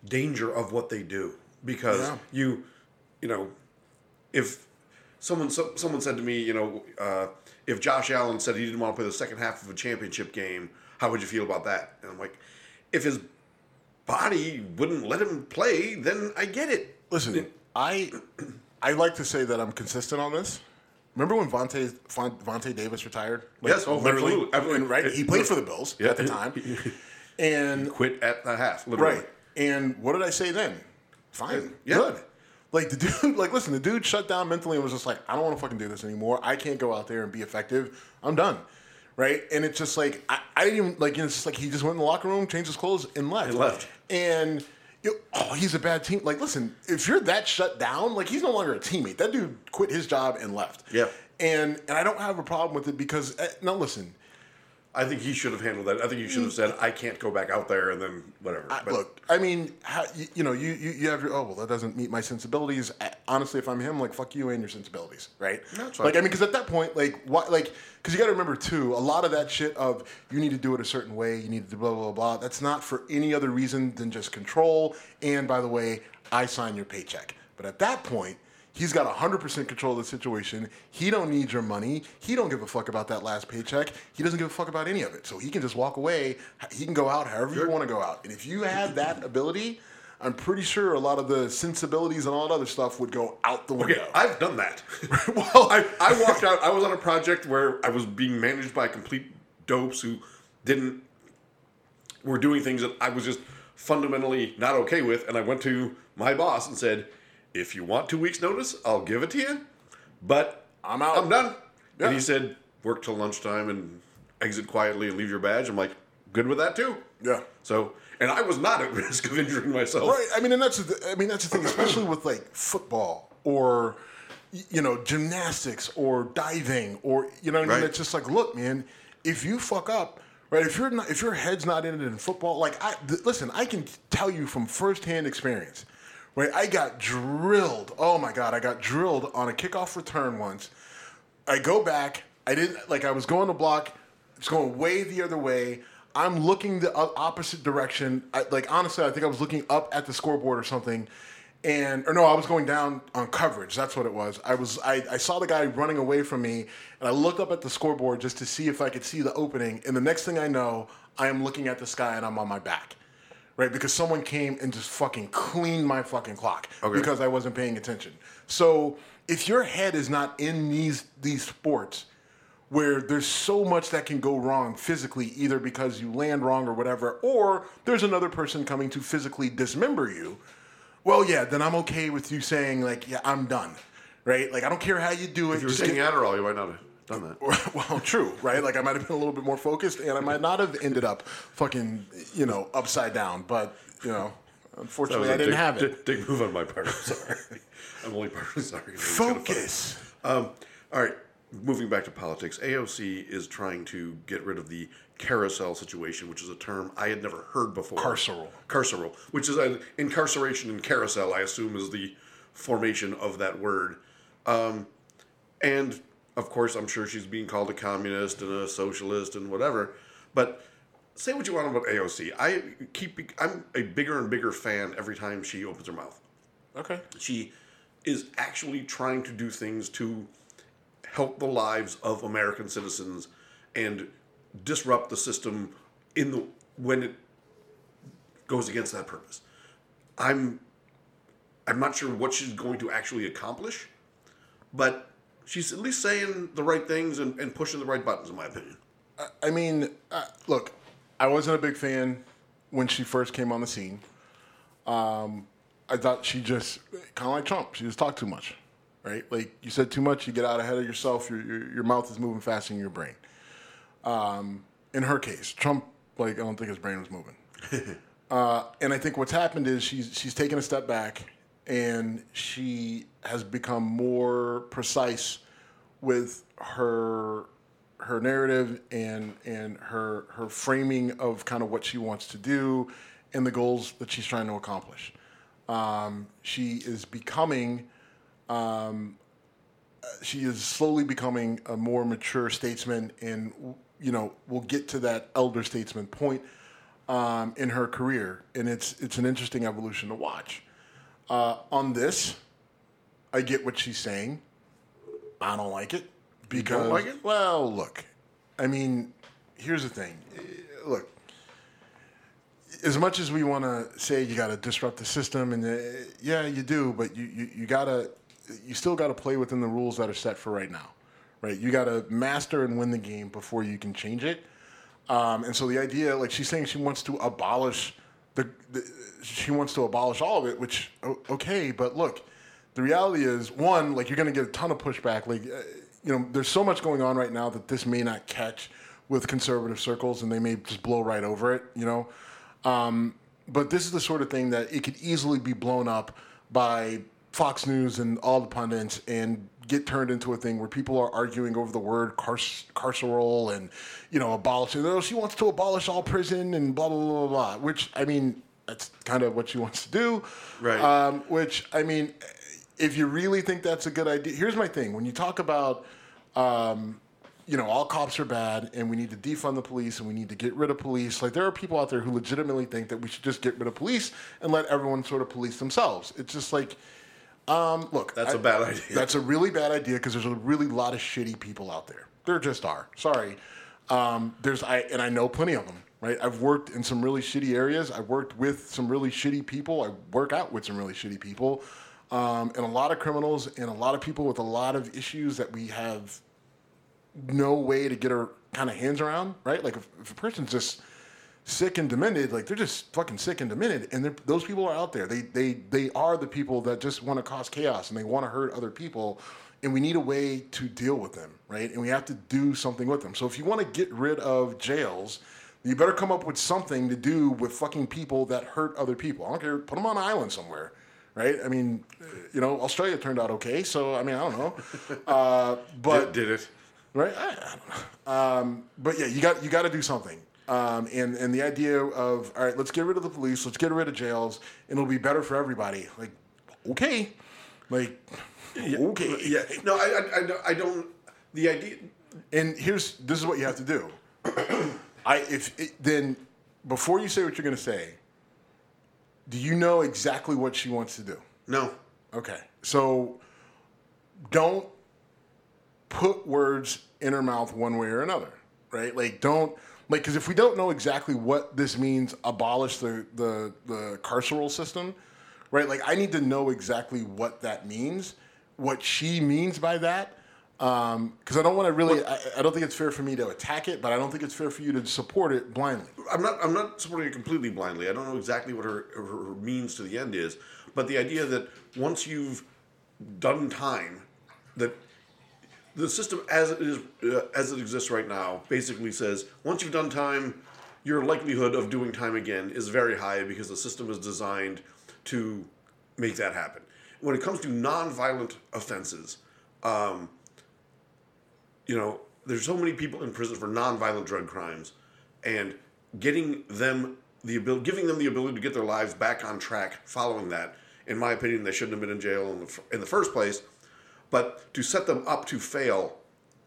danger of what they do. Because yeah. you you know if someone so, someone said to me you know uh, if Josh Allen said he didn't want to play the second half of a championship game how would you feel about that? And I'm like if his body wouldn't let him play then I get it. Listen I I like to say that I'm consistent on this Remember when Vontae Vontae Davis retired? Like, yes, oh, literally, absolutely. right, he played for the Bills yeah. at the time, and he quit at the half. Literally. Right, and what did I say then? Fine, uh, yeah. good. Like the dude, like listen, the dude shut down mentally and was just like, I don't want to fucking do this anymore. I can't go out there and be effective. I'm done. Right, and it's just like I, I didn't even like. You know, it's just like he just went in the locker room, changed his clothes, and left. And left. And oh, he's a bad team. Like, listen, if you're that shut down, like he's no longer a teammate. That dude quit his job and left. Yeah. And and I don't have a problem with it because uh, now listen. I think he should have handled that. I think you should have mm. said, "I can't go back out there," and then whatever. I, look, I mean, how, you, you, know, you, you you have your oh well, that doesn't meet my sensibilities. Honestly, if I'm him, like fuck you and your sensibilities, right? That's right. Like I mean, because at that point, like what, like because you got to remember too, a lot of that shit of you need to do it a certain way, you need to blah blah blah. That's not for any other reason than just control. And by the way, I sign your paycheck. But at that point, he's got 100% control of the situation. He don't need your money. He don't give a fuck about that last paycheck. He doesn't give a fuck about any of it. So he can just walk away. He can go out however you want to go out. And if you had that ability, I'm pretty sure a lot of the sensibilities and all that other stuff would go out the window. Okay, I've done that. well, I, I walked out. I was on a project where I was being managed by complete dopes who didn't were doing things that I was just fundamentally not okay with, and I went to my boss and said, "If you want two weeks' notice, I'll give it to you, but I'm out. I'm done." Yeah. And he said, "Work till lunchtime and exit quietly and leave your badge." I'm like, "Good with that too." Yeah. So and I was not at risk of injuring myself. Right. I mean, and that's the, I mean that's the thing, especially with like football or you know gymnastics or diving or you know what I mean. Right. It's just like, look, man, if you fuck up. Right, if you're not, if your head's not in it in football, like I th- listen, I can tell you from firsthand experience. Right, I got drilled. Oh my god, I got drilled on a kickoff return once. I go back. I didn't like. I was going to block. It's going way the other way. I'm looking the opposite direction. I, like honestly, I think I was looking up at the scoreboard or something, and or no, I was going down on coverage. That's what it was. I was I, I saw the guy running away from me, and I looked up at the scoreboard just to see if I could see the opening. And the next thing I know, I am looking at the sky and I'm on my back, right? Because someone came and just fucking cleaned my fucking clock okay. because I wasn't paying attention. So if your head is not in these these sports where there's so much that can go wrong physically, either because you land wrong or whatever, or there's another person coming to physically dismember you. Well, yeah, then I'm okay with you saying like, yeah, I'm done, right? Like I don't care how you do it. If you were taking get... Adderall, you might not have done that. well, true, right? Like I might have been a little bit more focused, and I might not have ended up fucking, you know, upside down. But you know, unfortunately, I didn't dick, have it. Dick move on my part. I'm sorry. I'm only partly sorry. Focus. Um, all right moving back to politics, AOC is trying to get rid of the carousel situation, which is a term I had never heard before. Carceral. Carceral, which is an incarceration and carousel, I assume, is the formation of that word. Um, and of course, I'm sure she's being called a communist and a socialist and whatever. But say what you want about AOC. I keep I'm a bigger and bigger fan every time she opens her mouth. Okay. She is actually trying to do things to help the lives of American citizens and disrupt the system in the when it goes against that purpose. I'm I'm not sure what she's going to actually accomplish, but she's at least saying the right things and, and pushing the right buttons, in my opinion. I mean, uh, look, I wasn't a big fan when she first came on the scene. Um, I thought she just kind of like Trump. She just talked too much, right? Like you said too much, you get out ahead of yourself. Your your, your mouth is moving faster than your brain. Um, in her case, Trump, like I don't think his brain was moving. uh, and I think what's happened is she's she's taken a step back and she has become more precise with her her narrative and and her her framing of kind of what she wants to do and the goals that she's trying to accomplish. Um, she is becoming, um, she is slowly becoming a more mature statesman, and you know we'll get to that elder statesman point um, in her career, and it's it's an interesting evolution to watch. Uh, on this, I get what she's saying. I don't like it because Don't like it? well, look, I mean, here's the thing. Look, as much as we want to say you got to disrupt the system, and uh, yeah, you do, but you you, you gotta you still got to play within the rules that are set for right now, right? You got to master and win the game before you can change it. Um, and so the idea, like she's saying, she wants to abolish the, the she wants to abolish all of it, which okay, but look, the reality is one, like you're going to get a ton of pushback. Like uh, you know, there's so much going on right now that this may not catch with conservative circles, and they may just blow right over it. You know. Um, but this is the sort of thing that it could easily be blown up by Fox News and all the pundits and get turned into a thing where people are arguing over the word car- carceral and, you know, abolishing. Oh, she wants to abolish all prison and blah, blah, blah, blah, blah. Which, I mean, that's kind of what she wants to do. Right. Um, which, I mean, if you really think that's a good idea, here's my thing. When you talk about, um, you know, all cops are bad and we need to defund the police and we need to get rid of police. Like, there are people out there who legitimately think that we should just get rid of police and let everyone sort of police themselves. It's just like, um, look, That's a bad idea. That's a really bad idea because there's a really lot of shitty people out there. There just are. Sorry. Um, there's I and I know plenty of them. Right. I've worked in some really shitty areas. I've worked with some really shitty people. I work out with some really shitty people, um, and a lot of criminals and a lot of people with a lot of issues that we have no way to get our kind of hands around. Right. Like if, if a person's just sick and demented, like they're just fucking sick and demented, and those people are out there. They they they are the people that just want to cause chaos and they want to hurt other people, and we need a way to deal with them, right? And we have to do something with them. So if you want to get rid of jails, you better come up with something to do with fucking people that hurt other people. I don't care. Put them on an island somewhere. Right? I mean, you know, Australia turned out okay. So I mean, I don't know, uh, but did, did it? right? I, I don't know. Um, but yeah, you got you got to do something. Um, and and the idea of all right, let's get rid of the police, let's get rid of jails, and it'll be better for everybody. Like, okay, like, okay, Yeah. No, I, I, I don't- I don't. The idea. And here's this is what you have to do. I if it, then before you say what you're going to say, do you know exactly what she wants to do? No. Okay. So don't put words in her mouth one way or another, right? Like don't like because if we don't know exactly what this means, abolish the the the carceral system, right? Like I need to know exactly what that means, what she means by that. Um, because I don't want to really, I, I don't think it's fair for me to attack it, but I don't think it's fair for you to support it blindly. I'm not. I'm not supporting it completely blindly. I don't know exactly what her, her means to the end is, but the idea that once you've done time, that the system as it is uh, as it exists right now basically says once you've done time, your likelihood of doing time again is very high because the system is designed to make that happen. When it comes to non-violent offenses, um, you know, there's so many people in prison for non-violent drug crimes, and getting them the ability, giving them the ability to get their lives back on track following that. In my opinion, they shouldn't have been in jail in the, in the first place. But to set them up to fail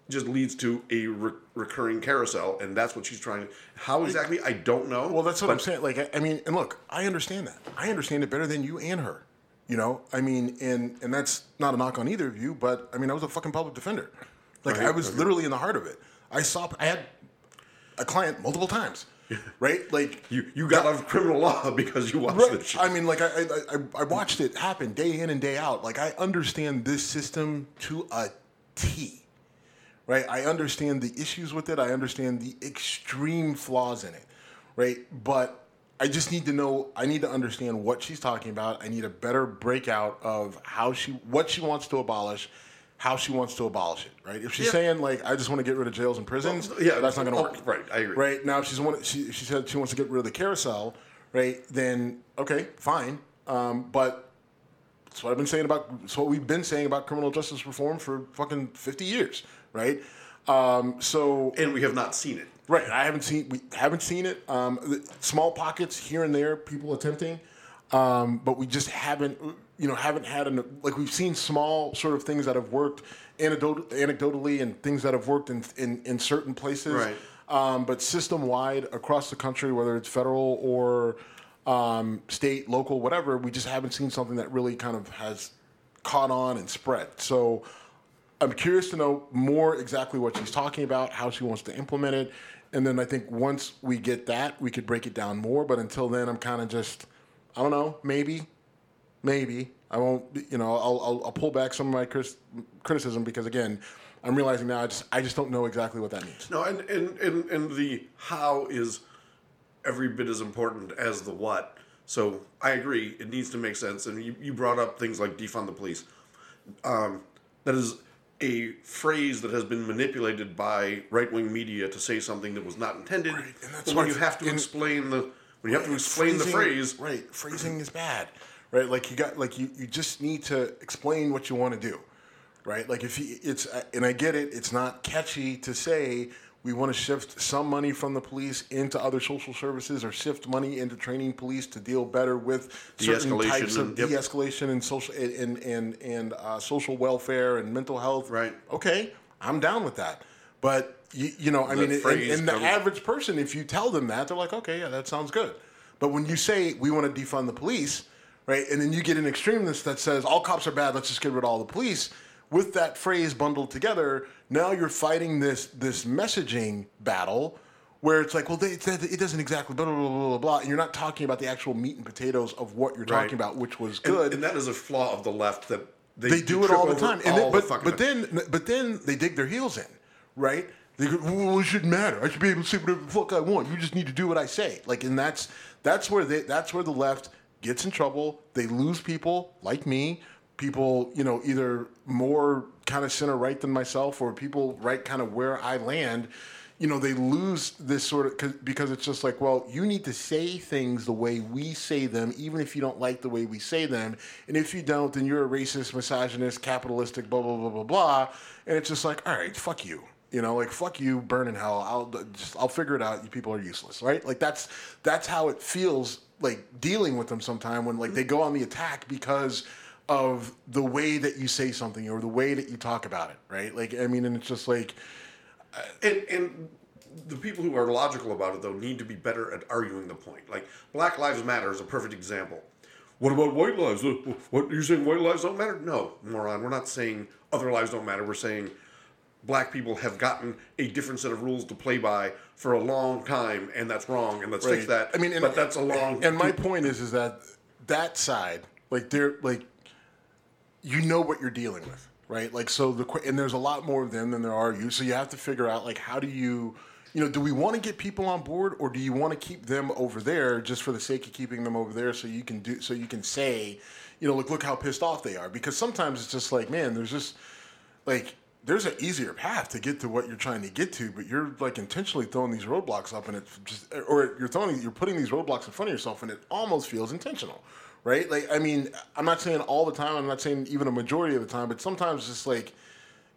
just leads to a re- recurring carousel, and that's what she's trying to. How exactly, I don't know. Well, that's what but I'm saying. Like, I, I mean, and look, I understand that. I understand it better than you and her. You know, I mean, and and that's not a knock on either of you, but I mean, I was a fucking public defender. Like, I was okay. literally in the heart of it. I saw. I had a client multiple times, right? Like You you got out of criminal law because you watched Right. this shit. I mean, like I, I I I watched it happen day in and day out. Like I understand this system to a T. Right? I understand the issues with it. I understand the extreme flaws in it. Right? But I just need to know I need to understand what she's talking about. I need a better breakout of how she what she wants to abolish, how she wants to abolish it, right? If she's Yeah. saying like I just want to get rid of jails and prisons, Well, yeah, that's not going to oh, work. right, I agree. Right? Now, if she's want, she she said she wants to get rid of the carousel, right? Then okay, fine. Um, but that's what I've been saying about. It's what we've been saying about criminal justice reform for fucking fifty years, right? Um, so and we have not seen it. Right. I haven't seen we haven't seen it. Um, the- small pockets here and there, people attempting, um, but we just haven't you know haven't had an like we've seen small sort of things that have worked anecdot- anecdotally and things that have worked in in, in certain places. Right. Um, but system wide across the country, whether it's federal or um, state, local, whatever, we just haven't seen something that really kind of has caught on and spread. So I'm curious to know more exactly what she's talking about, how she wants to implement it, and then I think once we get that, we could break it down more. But until then, I'm kind of just, I don't know, maybe, maybe I won't, you know, I'll, I'll, I'll pull back some of my cris- criticism because again, I'm realizing now I just I just don't know exactly what that means. No, and, and, and, and the how is every bit as important as the what. So I agree, it needs to make sense. And you, you brought up things like defund the police. Um, that is a phrase that has been manipulated by right wing media to say something that was not intended. and that's when you have to in- explain the when you have to explain the phrase, right? Phrasing is bad, right? Like you got like you you just need to explain what you want to do, right? Like if you, it's and I get it, it's not catchy to say we want to shift some money from the police into other social services or shift money into training police to deal better with certain types of and- yep. de-escalation and social and and and uh, social welfare and mental health. Right. Okay, I'm down with that, but. You, you know, I mean, and, and the comes- average person, if you tell them that, they're like, okay, yeah, that sounds good. But when you say we want to defund the police, right, and then you get an extremist that says all cops are bad, let's just get rid of all the police, with that phrase bundled together, now you're fighting this this messaging battle where it's like, well, they, it it doesn't exactly blah blah blah blah blah, and you're not talking about the actual meat and potatoes of what you're Right. talking about, which was good. and that is a flaw of the left that they, they do it all the time, and all then, but fucking but then but then they dig their heels in, right? They go, well, it shouldn't matter. I should be able to say whatever the fuck I want. You just need to do what I say. Like, and that's that's where they that's where the left gets in trouble. They lose people like me, people you know either more kind of center right than myself, or people right kind of where I land. You know, they lose this sort of cause, because it's just like, well, you need to say things the way we say them, even if you don't like the way we say them. And if you don't, then you're a racist, misogynist, capitalistic, blah blah blah blah blah. And it's just like, all right, fuck you. You know, like fuck you, burn in hell. I'll just I'll figure it out. You people are useless, right? Like that's that's how it feels like dealing with them sometime when like they go on the attack because of the way that you say something or the way that you talk about it, right? Like I mean, and it's just like And and the people who are logical about it though need to be better at arguing the point. Like Black Lives Matter is a perfect example. What about white lives? Uh, What you're saying white lives don't matter? No, moron. We're not saying other lives don't matter. We're saying black people have gotten a different set of rules to play by for a long time, and that's wrong. And let's fix that. I mean, and, but that's a long. And my point is, is that that side, like they're like, you know what you're dealing with, right? Like, so the and there's a lot more of them than there are you. So you have to figure out like how do you, you know, do we want to get people on board or do you want to keep them over there just for the sake of keeping them over there so you can do so you can say, you know, like look how pissed off they are because sometimes it's just like man, there's just like there's an easier path to get to what you're trying to get to, but you're like intentionally throwing these roadblocks up, and it just, or you're throwing, you're putting these roadblocks in front of yourself, and it almost feels intentional, right? Like, I mean, I'm not saying all the time, I'm not saying even a majority of the time, but sometimes it's just like,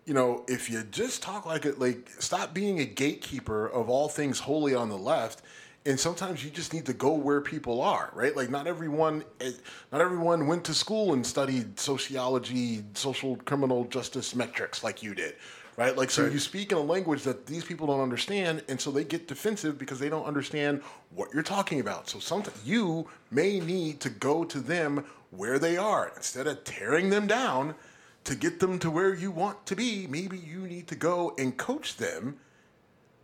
you know, if you just talk like it, like stop being a gatekeeper of all things wholly on the left, and sometimes you just need to go where people are, right? Like not everyone, eh, not everyone went to school and studied sociology, social criminal justice metrics like you did, right? Like so Right. you speak in a language that these people don't understand, and so they get defensive because they don't understand what you're talking about. So sometimes you may need to go to them where they are instead of tearing them down to get them to where you want to be, maybe you need to go and coach them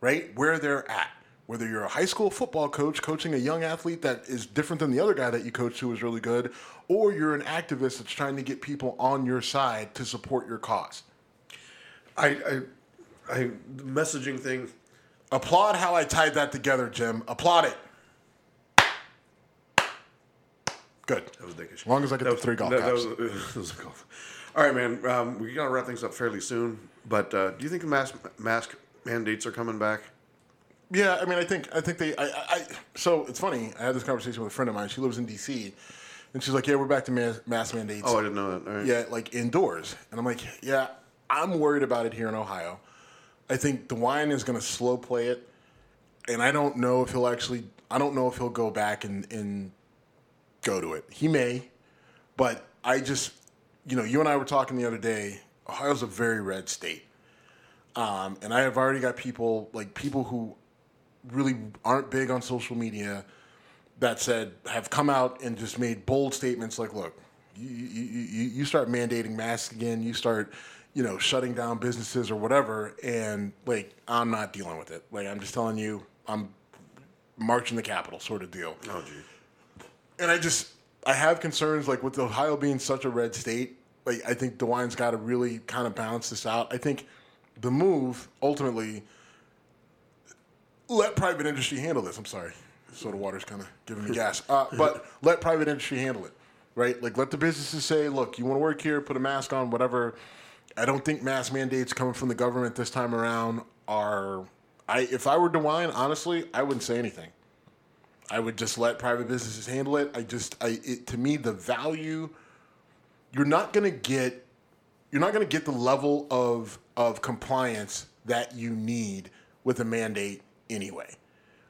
right? Where they're at. Whether you're a high school football coach coaching a young athlete that is different than the other guy that you coached who was really good, or you're an activist that's trying to get people on your side to support your cause. I, I, I the messaging thing. Applaud how I tied that together, Jim. Applaud it. Good. That was dickish. As long as I get That the was- three golf that, caps. That was, that was a golf. All right, man. Um, we gotta wrap things up fairly soon. But uh, do you think the mask mask mandates are coming back? Yeah, I mean, I think I think they. I, I, so it's funny. I had this conversation with a friend of mine. She lives in D.C. and she's like, "Yeah, we're back to mass, mask mandates." Oh, I didn't know that. Right. Yeah, like indoors. And I'm like, yeah, I'm worried about it here in Ohio. I think DeWine is going to slow play it, and I don't know if he'll actually. I don't know if he'll go back and and go to it. He may, but I just, you know, you and I were talking the other day. Ohio's a very red state, um, and I have already got people like people who really aren't big on social media that said have come out and just made bold statements like, look, you, you, you, start mandating masks again, you start, you know, shutting down businesses or whatever, and like I'm not dealing with it. Like I'm just telling you, I'm marching the Capitol sort of deal. Oh, gee. And I just I have concerns like with Ohio being such a red state. Like I think DeWine's got to really kind of balance this out. I think the move ultimately let private industry handle this. I'm sorry, soda water's kind of giving me gas. Uh, but let private industry handle it, right? Like let the businesses say, look, you want to work here, put a mask on, whatever. I don't think mask mandates coming from the government this time around are. I if I were DeWine, honestly, I wouldn't say anything. I would just let private businesses handle it. I just, I, it, to me, the value, you're not going to get, you're not going to get the level of of compliance that you need with a mandate anyway.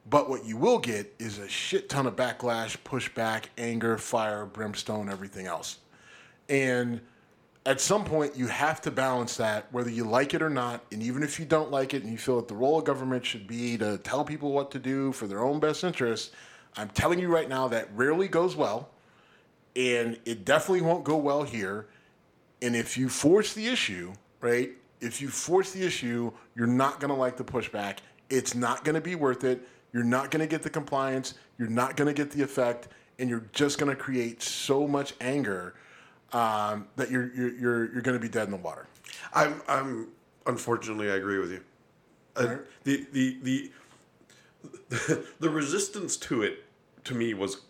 But what you will get is a shit ton of backlash, pushback, anger, fire, brimstone, everything else. And at some point, you have to balance that, whether you like it or not. And even if you don't like it and you feel that the role of government should be to tell people what to do for their own best interests, I'm telling you right now that rarely goes well. And it definitely won't go well here. And if you force the issue, right? If you force the issue, you're not going to like the pushback. It's not going to be worth it. You're not going to get the compliance. You're not going to get the effect. And you're just going to create so much anger um, that you're you're you're, you're going to be dead in the water. I'm, I'm. Unfortunately, I agree with you. Uh, the, the the the resistance to it to me was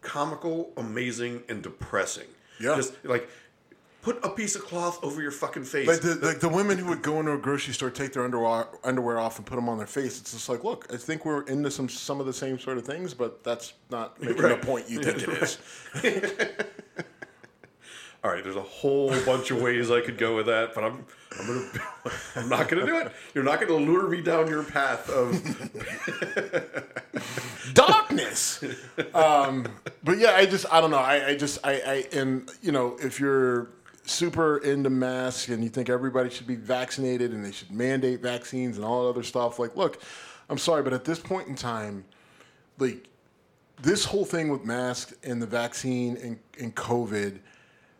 comical, amazing, and depressing. Yeah. Just like put a piece of cloth over your fucking face. Like the, like the women who would go into a grocery store, take their underwear underwear off, and put them on their face. It's just like, look, I think we're into some some of the same sort of things, but that's not making Right. the point you think it is. All right, there's a whole bunch of ways I could go with that, but I'm I'm gonna I'm not gonna do it. You're not gonna lure me down your path of darkness. um, but yeah, I just I don't know. I, I just I, I and you know if you're super into masks and you think everybody should be vaccinated and they should mandate vaccines and all that other stuff, like look, I'm sorry, but at this point in time, like this whole thing with masks and the vaccine and, and COVID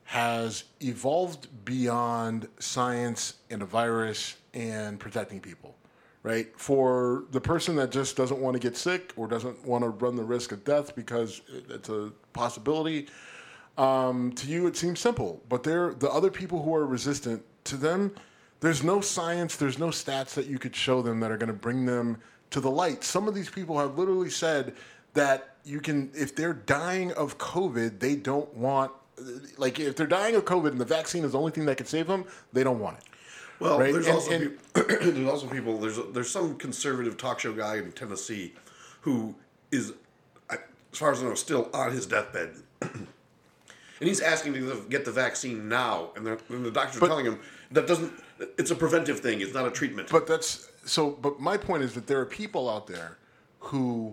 has evolved beyond science and a virus and protecting people, right? For the person that just doesn't want to get sick or doesn't want to run the risk of death because it's a possibility, um, to you it seems simple. But there, the other people who are resistant to them, there's no science, there's no stats that you could show them that are going to bring them to the light. Some of these people have literally said that you can, if they're dying of COVID, they don't want, like if they're dying of COVID and the vaccine is the only thing that can save them, they don't want it. Well, Right, there's and- also and- peop- there's also people there's there's some conservative talk show guy in Tennessee who is, as far as I know, still on his deathbed, and he's asking to get the vaccine now, and the, and the doctors are telling him that doesn't. It's a preventive thing. It's not a treatment. But that's so. But my point is that there are people out there who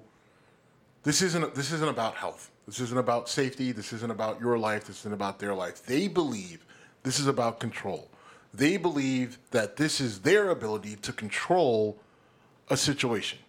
this isn't this isn't about health. This isn't about safety. This isn't about your life. This isn't about their life. They believe this is about control. They believe that this is their ability to control a situation,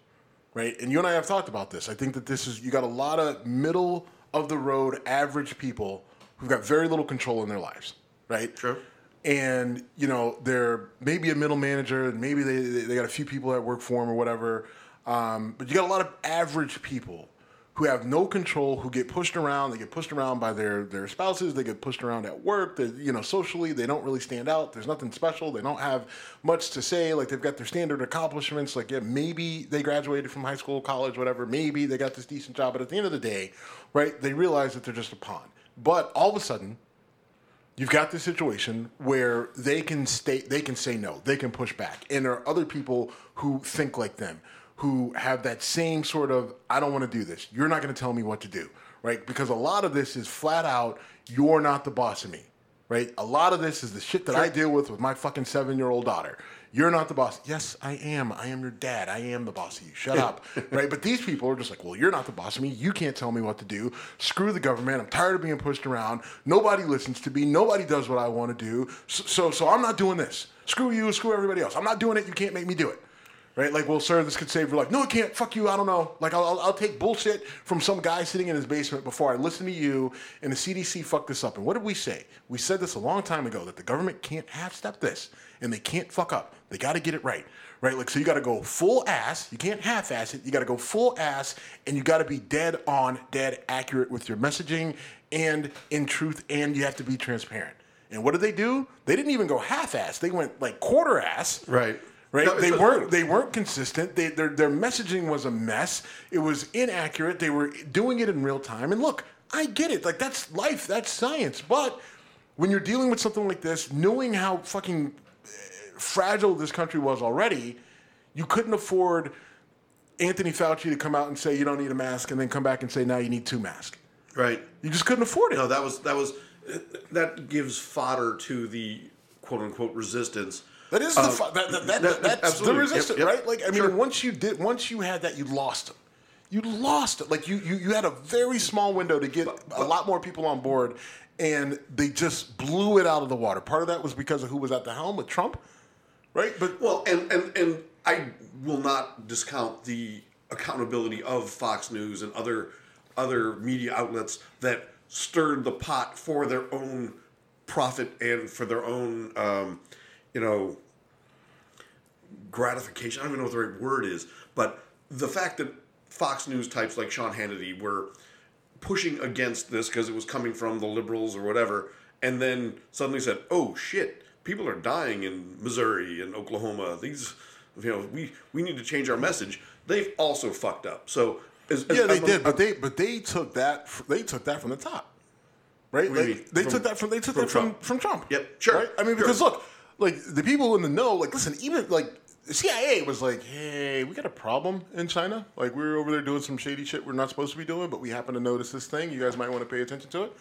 right? And you and I have talked about this. I think that this is you got a lot of middle of the road average people who've got very little control in their lives, right? True. and you know they're maybe a middle manager, and maybe they they got a few people that work for them or whatever. Um, but you got a lot of average people who have no control, who get pushed around. They get pushed around by their their spouses. They get pushed around at work. They, you know, socially, they don't really stand out. There's nothing special. They don't have much to say. Like they've got their standard accomplishments. Like yeah, maybe they graduated from high school, college, whatever. Maybe they got this decent job. But at the end of the day, right, they realize that they're just a pawn. But all of a sudden, you've got this situation where they can stay they can say no. They can push back. And there are other people who think like them who have that same sort of i don't want to do this. You're not going to tell me what to do right? Because a lot of this is flat out you're not the boss of me right? A lot of this is the shit that i deal with with my fucking seven year old daughter you're not the boss. Yes, I am. I am your dad. I am the boss of you. Shut up. right? But these people are just like, well, you're not the boss of me. You can't tell me what to do. Screw the government. I'm tired of being pushed around. Nobody listens to me. Nobody does what I want to do. So, so, so I'm not doing this. Screw you. Screw everybody else. I'm not doing it. You can't make me do it. Right? Like, well, sir, this could save your life. No, it can't. Fuck you. I don't know. Like, I'll, I'll, I'll take bullshit from some guy sitting in his basement before I listen to you and the CDC fucked this up. And what did we say? We said this a long time ago that the government can't half step this and they can't fuck up. They got to get it right. Right? Like, so you got to go full ass. You can't half ass it. You got to go full ass and you got to be dead on, dead accurate with your messaging and in truth, and you have to be transparent. And what did they do? They didn't even go half ass. They went like quarter ass. Right. Right? No, they weren't they weren't consistent. They, their their messaging was a mess. It was inaccurate. They were doing it in real time. And look, I get it. Like that's life. That's science. But when you're dealing with something like this, knowing how fucking eh, fragile this country was already, you couldn't afford Anthony Fauci to come out and say you don't need a mask, and then come back and say now you need two masks. Right. You just couldn't afford it. No, that was that was that gives fodder to the quote unquote resistance. That is the Uh, fu- that, that, that, that- that's the absolutely. Yep, resistance, yep. right? Like I mean, Sure. once you did, once you had that, you lost it. You lost it. Like you, you, you had a very small window to get a lot more people on board, and they just blew it out of the water. Part of that was because of who was at the helm with Trump, right? But Well, and, and and I will not discount the accountability of Fox News and other other media outlets that stirred the pot for their own profit and for their own um, you know gratification. I don't even know what the right word is, but the fact that Fox News types like Sean Hannity were pushing against this because it was coming from the liberals or whatever, and then suddenly said, "Oh shit, people are dying in Missouri and Oklahoma. These, you know, we we need to change our message." They've also fucked up. So, as, as- yeah, they I'm- did. But they, but they took that. They took that from the top, right? What do you Like, they From- took that from. They took from that from Trump? from Trump. Yep, sure, Right? I mean, sure. because look, like the people in the know, like listen, even like the CIA was like, hey, we got a problem in China. Like we're over there doing some shady shit we're not supposed to be doing, but we happen to notice this thing. You guys might want to pay attention to it.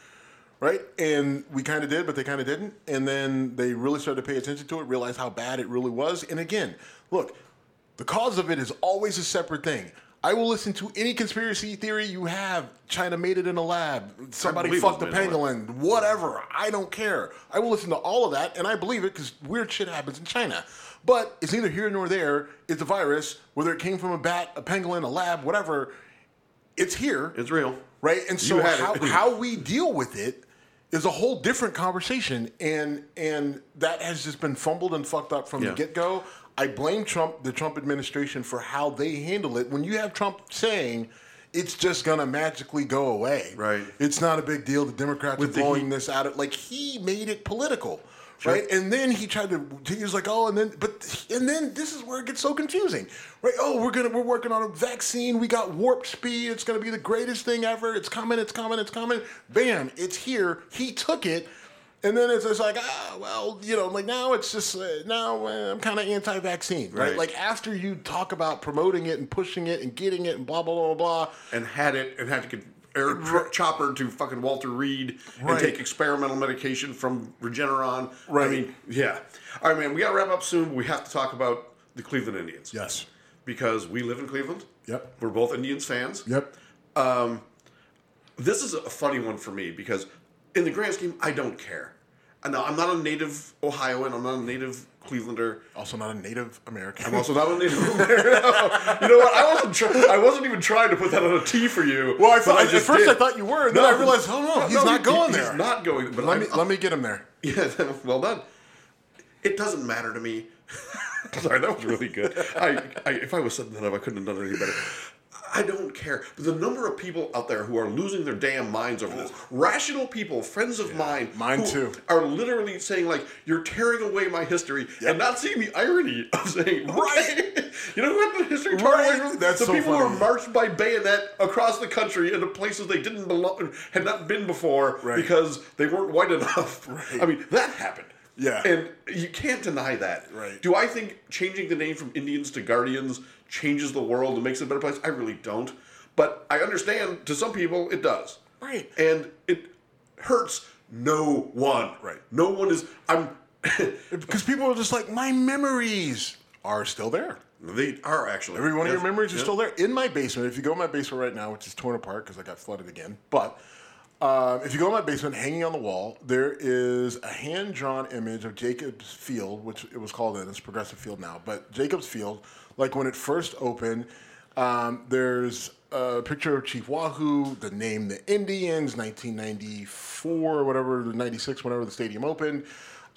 Right? And we kind of did, but they kind of didn't. And then they really started to pay attention to it, realize how bad it really was. And again, look, the cause of it is always a separate thing. I will listen to any conspiracy theory you have. China made it in a lab. Somebody fucked a was made a pangolin. Whatever. I don't care. I will listen to all of that, and I believe it because weird shit happens in China. But it's neither here nor there. It's a virus, whether it came from a bat, a pangolin, a lab, whatever. It's here it's real, right? And so how, how we deal with it is a whole different conversation, and and that has just been fumbled and fucked up from Yeah. the get go. I blame Trump, the Trump administration, for how they handle it. When you have Trump saying it's just gonna magically go away, Right. It's not a big deal. The Democrats With are blowing heat- this out of like he made it political. Right, and then he tried to. He was like, "Oh, and then, but, and then this is where it gets so confusing, right? Oh, we're gonna, we're working on a vaccine. We got warp speed. It's gonna be the greatest thing ever. It's coming. It's coming. It's coming. Bam! It's here. He took it, and then it's just like, ah, well, you know, like now it's just uh, now uh, I'm kind of anti-vaccine, right? Right. Like after you talk about promoting it and pushing it and getting it and blah blah blah blah. blah and had it and had to get air tr- chopper to fucking Walter Reed Right. and take experimental medication from Regeneron. Right. I mean, yeah. All right, man. We got to wrap up soon. But we have to talk about the Cleveland Indians. Yes. because we live in Cleveland. Yep. We're both Indians fans. Yep. Um, This is a funny one for me because, in the grand scheme, I don't care. Uh, and now I'm not a native Ohioan. I'm not a native Clevelander. Also not a Native American. I'm also not a native. American. you know what? I wasn't. Try- I wasn't even trying to put that on a T for you. Well, I thought, at first did. I thought you were, and then I realized, oh no, he's not he- going he's there. not going. But let I'm- me let me get him there. Yeah, well done. It doesn't matter to me. Sorry, that was really good. I, I, if I was setting that up, I couldn't have done it any better. I don't care. But the number of people out there who are losing their damn minds over this, rational people, friends of mine, mine who too. are literally saying like, "You're tearing away my history," and not seeing the irony of saying, "Right." you know what the history torn away from? That's the so people who were marched by bayonet across the country into places they didn't belong, had not been before Right. because they weren't white enough. Right. I mean, that happened. Yeah. And you can't deny that. Right. Do I think changing the name from Indians to Guardians changes the world and makes it a better place? I really don't. But I understand to some people it does. Right. And it hurts no one. Right. No one is. I'm. Because people are just like, my memories are still there. they are actually. Every one of your memories is Yeah. still there in my basement. If you go in my basement right now, which is torn apart because I got flooded again, but uh, if you go in my basement, hanging on the wall, there is a hand drawn image of Jacobs Field, which it was called then. It's Progressive Field now, but Jacobs Field, like when it first opened. Um, there's a picture of Chief Wahoo, the name the Indians, 1994 or whatever, 96, whenever the stadium opened.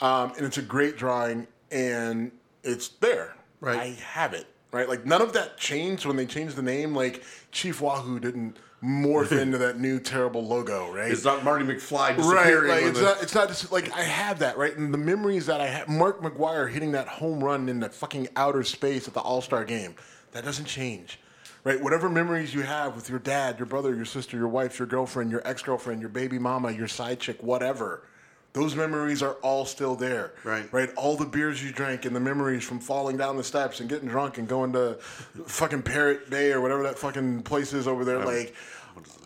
Um, and it's a great drawing, and it's there. Right. I have it. Right. Like none of that changed when they changed the name. Like Chief Wahoo didn't morph into that new terrible logo. Right. It's not Marty McFly Right, disappearing. like it's the- not. It's not just like I have that right, and the memories that I have. Mark McGwire hitting that home run in the fucking outer space at the All Star game. That doesn't change, right? Whatever memories you have with your dad, your brother, your sister, your wife, your girlfriend, your ex girlfriend, your baby mama, your side chick, whatever. Those memories are all still there, Right. Right. All the beers you drank and the memories from falling down the steps and getting drunk and going to fucking Parrot Bay or whatever that fucking place is over there, like.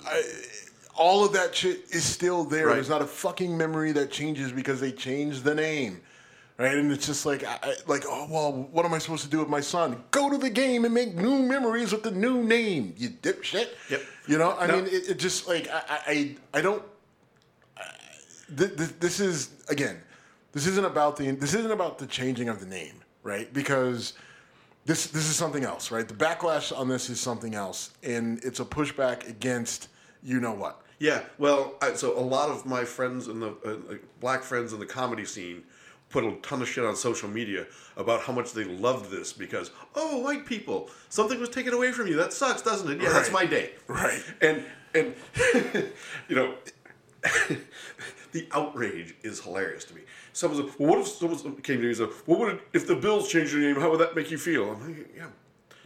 I, all of that shit is still there. Right. There's not a fucking memory that changes because they changed the name, right? And it's just like, I, like, oh well, what am I supposed to do with my son? Go to the game and make new memories with the new name, you dipshit. Yep. You know, I No. mean, it, it just like I, I, I- I don't. Th- th- this is again, this isn't about the this isn't about the changing of the name, right? Because this this is something else, right? The backlash on this is something else, and it's a pushback against you know what. Yeah, well, I, so a lot of my friends in the uh, black friends in the comedy scene put a ton of shit on social media about how much they loved this because oh, white people, something was taken away from you. That sucks, doesn't it? Yeah, that's my day. Right. And and you know, the outrage is hilarious to me. Someone's like, well, what if someone came to me and said, "What would it, if the Bills changed their name? How would that make you feel?" I'm like, yeah.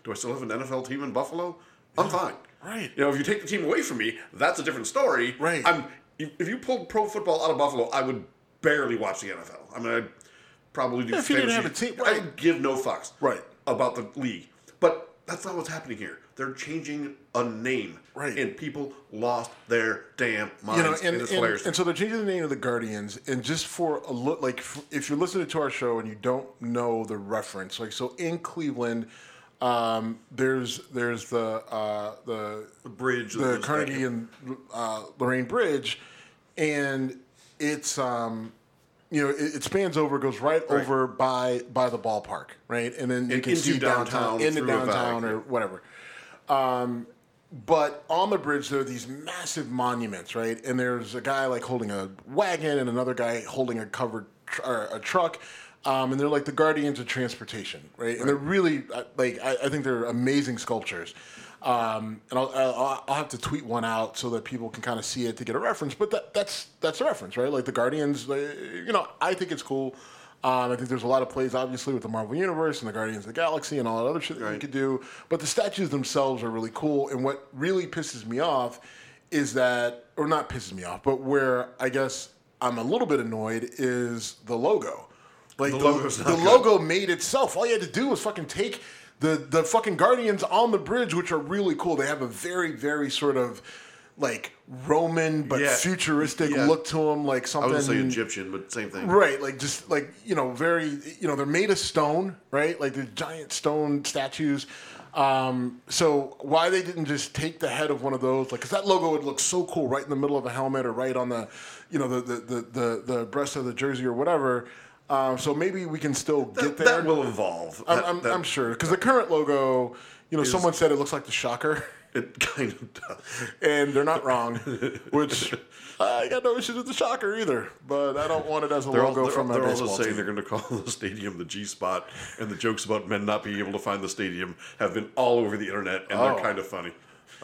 Do I still have an NFL team in Buffalo? I'm fine. Right. You know, if you take the team away from me, that's a different story. Right. I'm. If you pulled pro football out of Buffalo, I would barely watch the NFL. I mean, I'd probably do. Yeah, if you didn't have a team, I would give no fucks. Right. About the league, but that's not what's happening here. They're changing a name. Right. And people lost their damn minds. you know, and, and, and, and so they're changing the name of the Guardians, and just for a look, like if you're listening to our show and you don't know the reference, like so in Cleveland, um, there's there's the uh, the bridge. the Carnegie and uh, Lorain Bridge, and it's um, you know it, it spans over, goes right, Right. over by by the ballpark, right, and then you And can see downtown, downtown, into through a valley, downtown or whatever. Um, but on the bridge there are these massive monuments, right? And there's a guy like holding a wagon and another guy holding a covered tr- or a truck. Um, and they're like the guardians of transportation, right? And they're really uh, like I, I think they're amazing sculptures. Um, and I'll, I'll, I'll have to tweet one out so that people can kind of see it to get a reference. But that, that's that's a reference, right? Like the Guardians, you know, I think it's cool. Um, I think there's a lot of plays, obviously, with the Marvel Universe and the Guardians of the Galaxy and all that other shit that you could do. But the statues themselves are really cool. And what really pisses me off is that, or not pisses me off, but where I guess I'm a little bit annoyed is the logo. Like The the, the logo made itself. All you had to do was fucking take the the fucking Guardians on the bridge, which are really cool. They have a very very sort of like Roman but Yeah. futuristic Yeah. look to them, like I something. was gonna say Egyptian, but same thing. Right, like just like you know, very you know, they're made of stone, right? Like the giant stone statues. Um, so why they didn't just take the head of one of those, like, because that logo would look so cool right in the middle of a helmet or right on the, you know, the the the the, the breast of the jersey or whatever. Um, so maybe we can still That, get there. that will evolve. I'm, That- I'm, that- I'm sure because the current logo, you know, someone said it looks like the Shocker. It kind of does. and they're not wrong. Which I got no issues with the shocker either, but I don't want it as a They're, all, logo they're, from my they're also saying team. they're going to call the stadium the G spot, and the jokes about men not being able to find the stadium have been all over the internet, and Oh. they're kind of funny.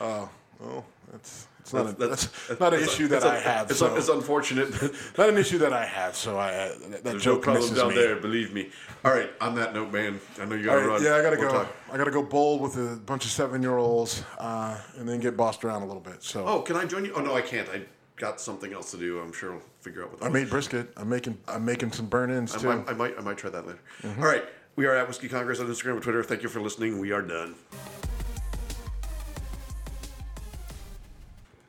Oh, well, that's it's not a, that's, not an issue that it's I have. It's, so. it's unfortunate, not an issue that I have. So I uh, that there's no joke problem misses down me. there. Believe me. All right. On that note, man, I know you gotta right, run. yeah, I gotta We'll go. talk. I gotta go bowl with a bunch of seven-year-olds, uh, and then get bossed around a little bit. So Oh, can I join you? Oh no, I can't. I got something else to do. I'm sure I'll figure out what. That I made brisket. I'm making I'm making some burnt ends too. I, I might. I might try that later. All right. We are at Whiskey Congress on Instagram and Twitter. Thank you for listening. We are done.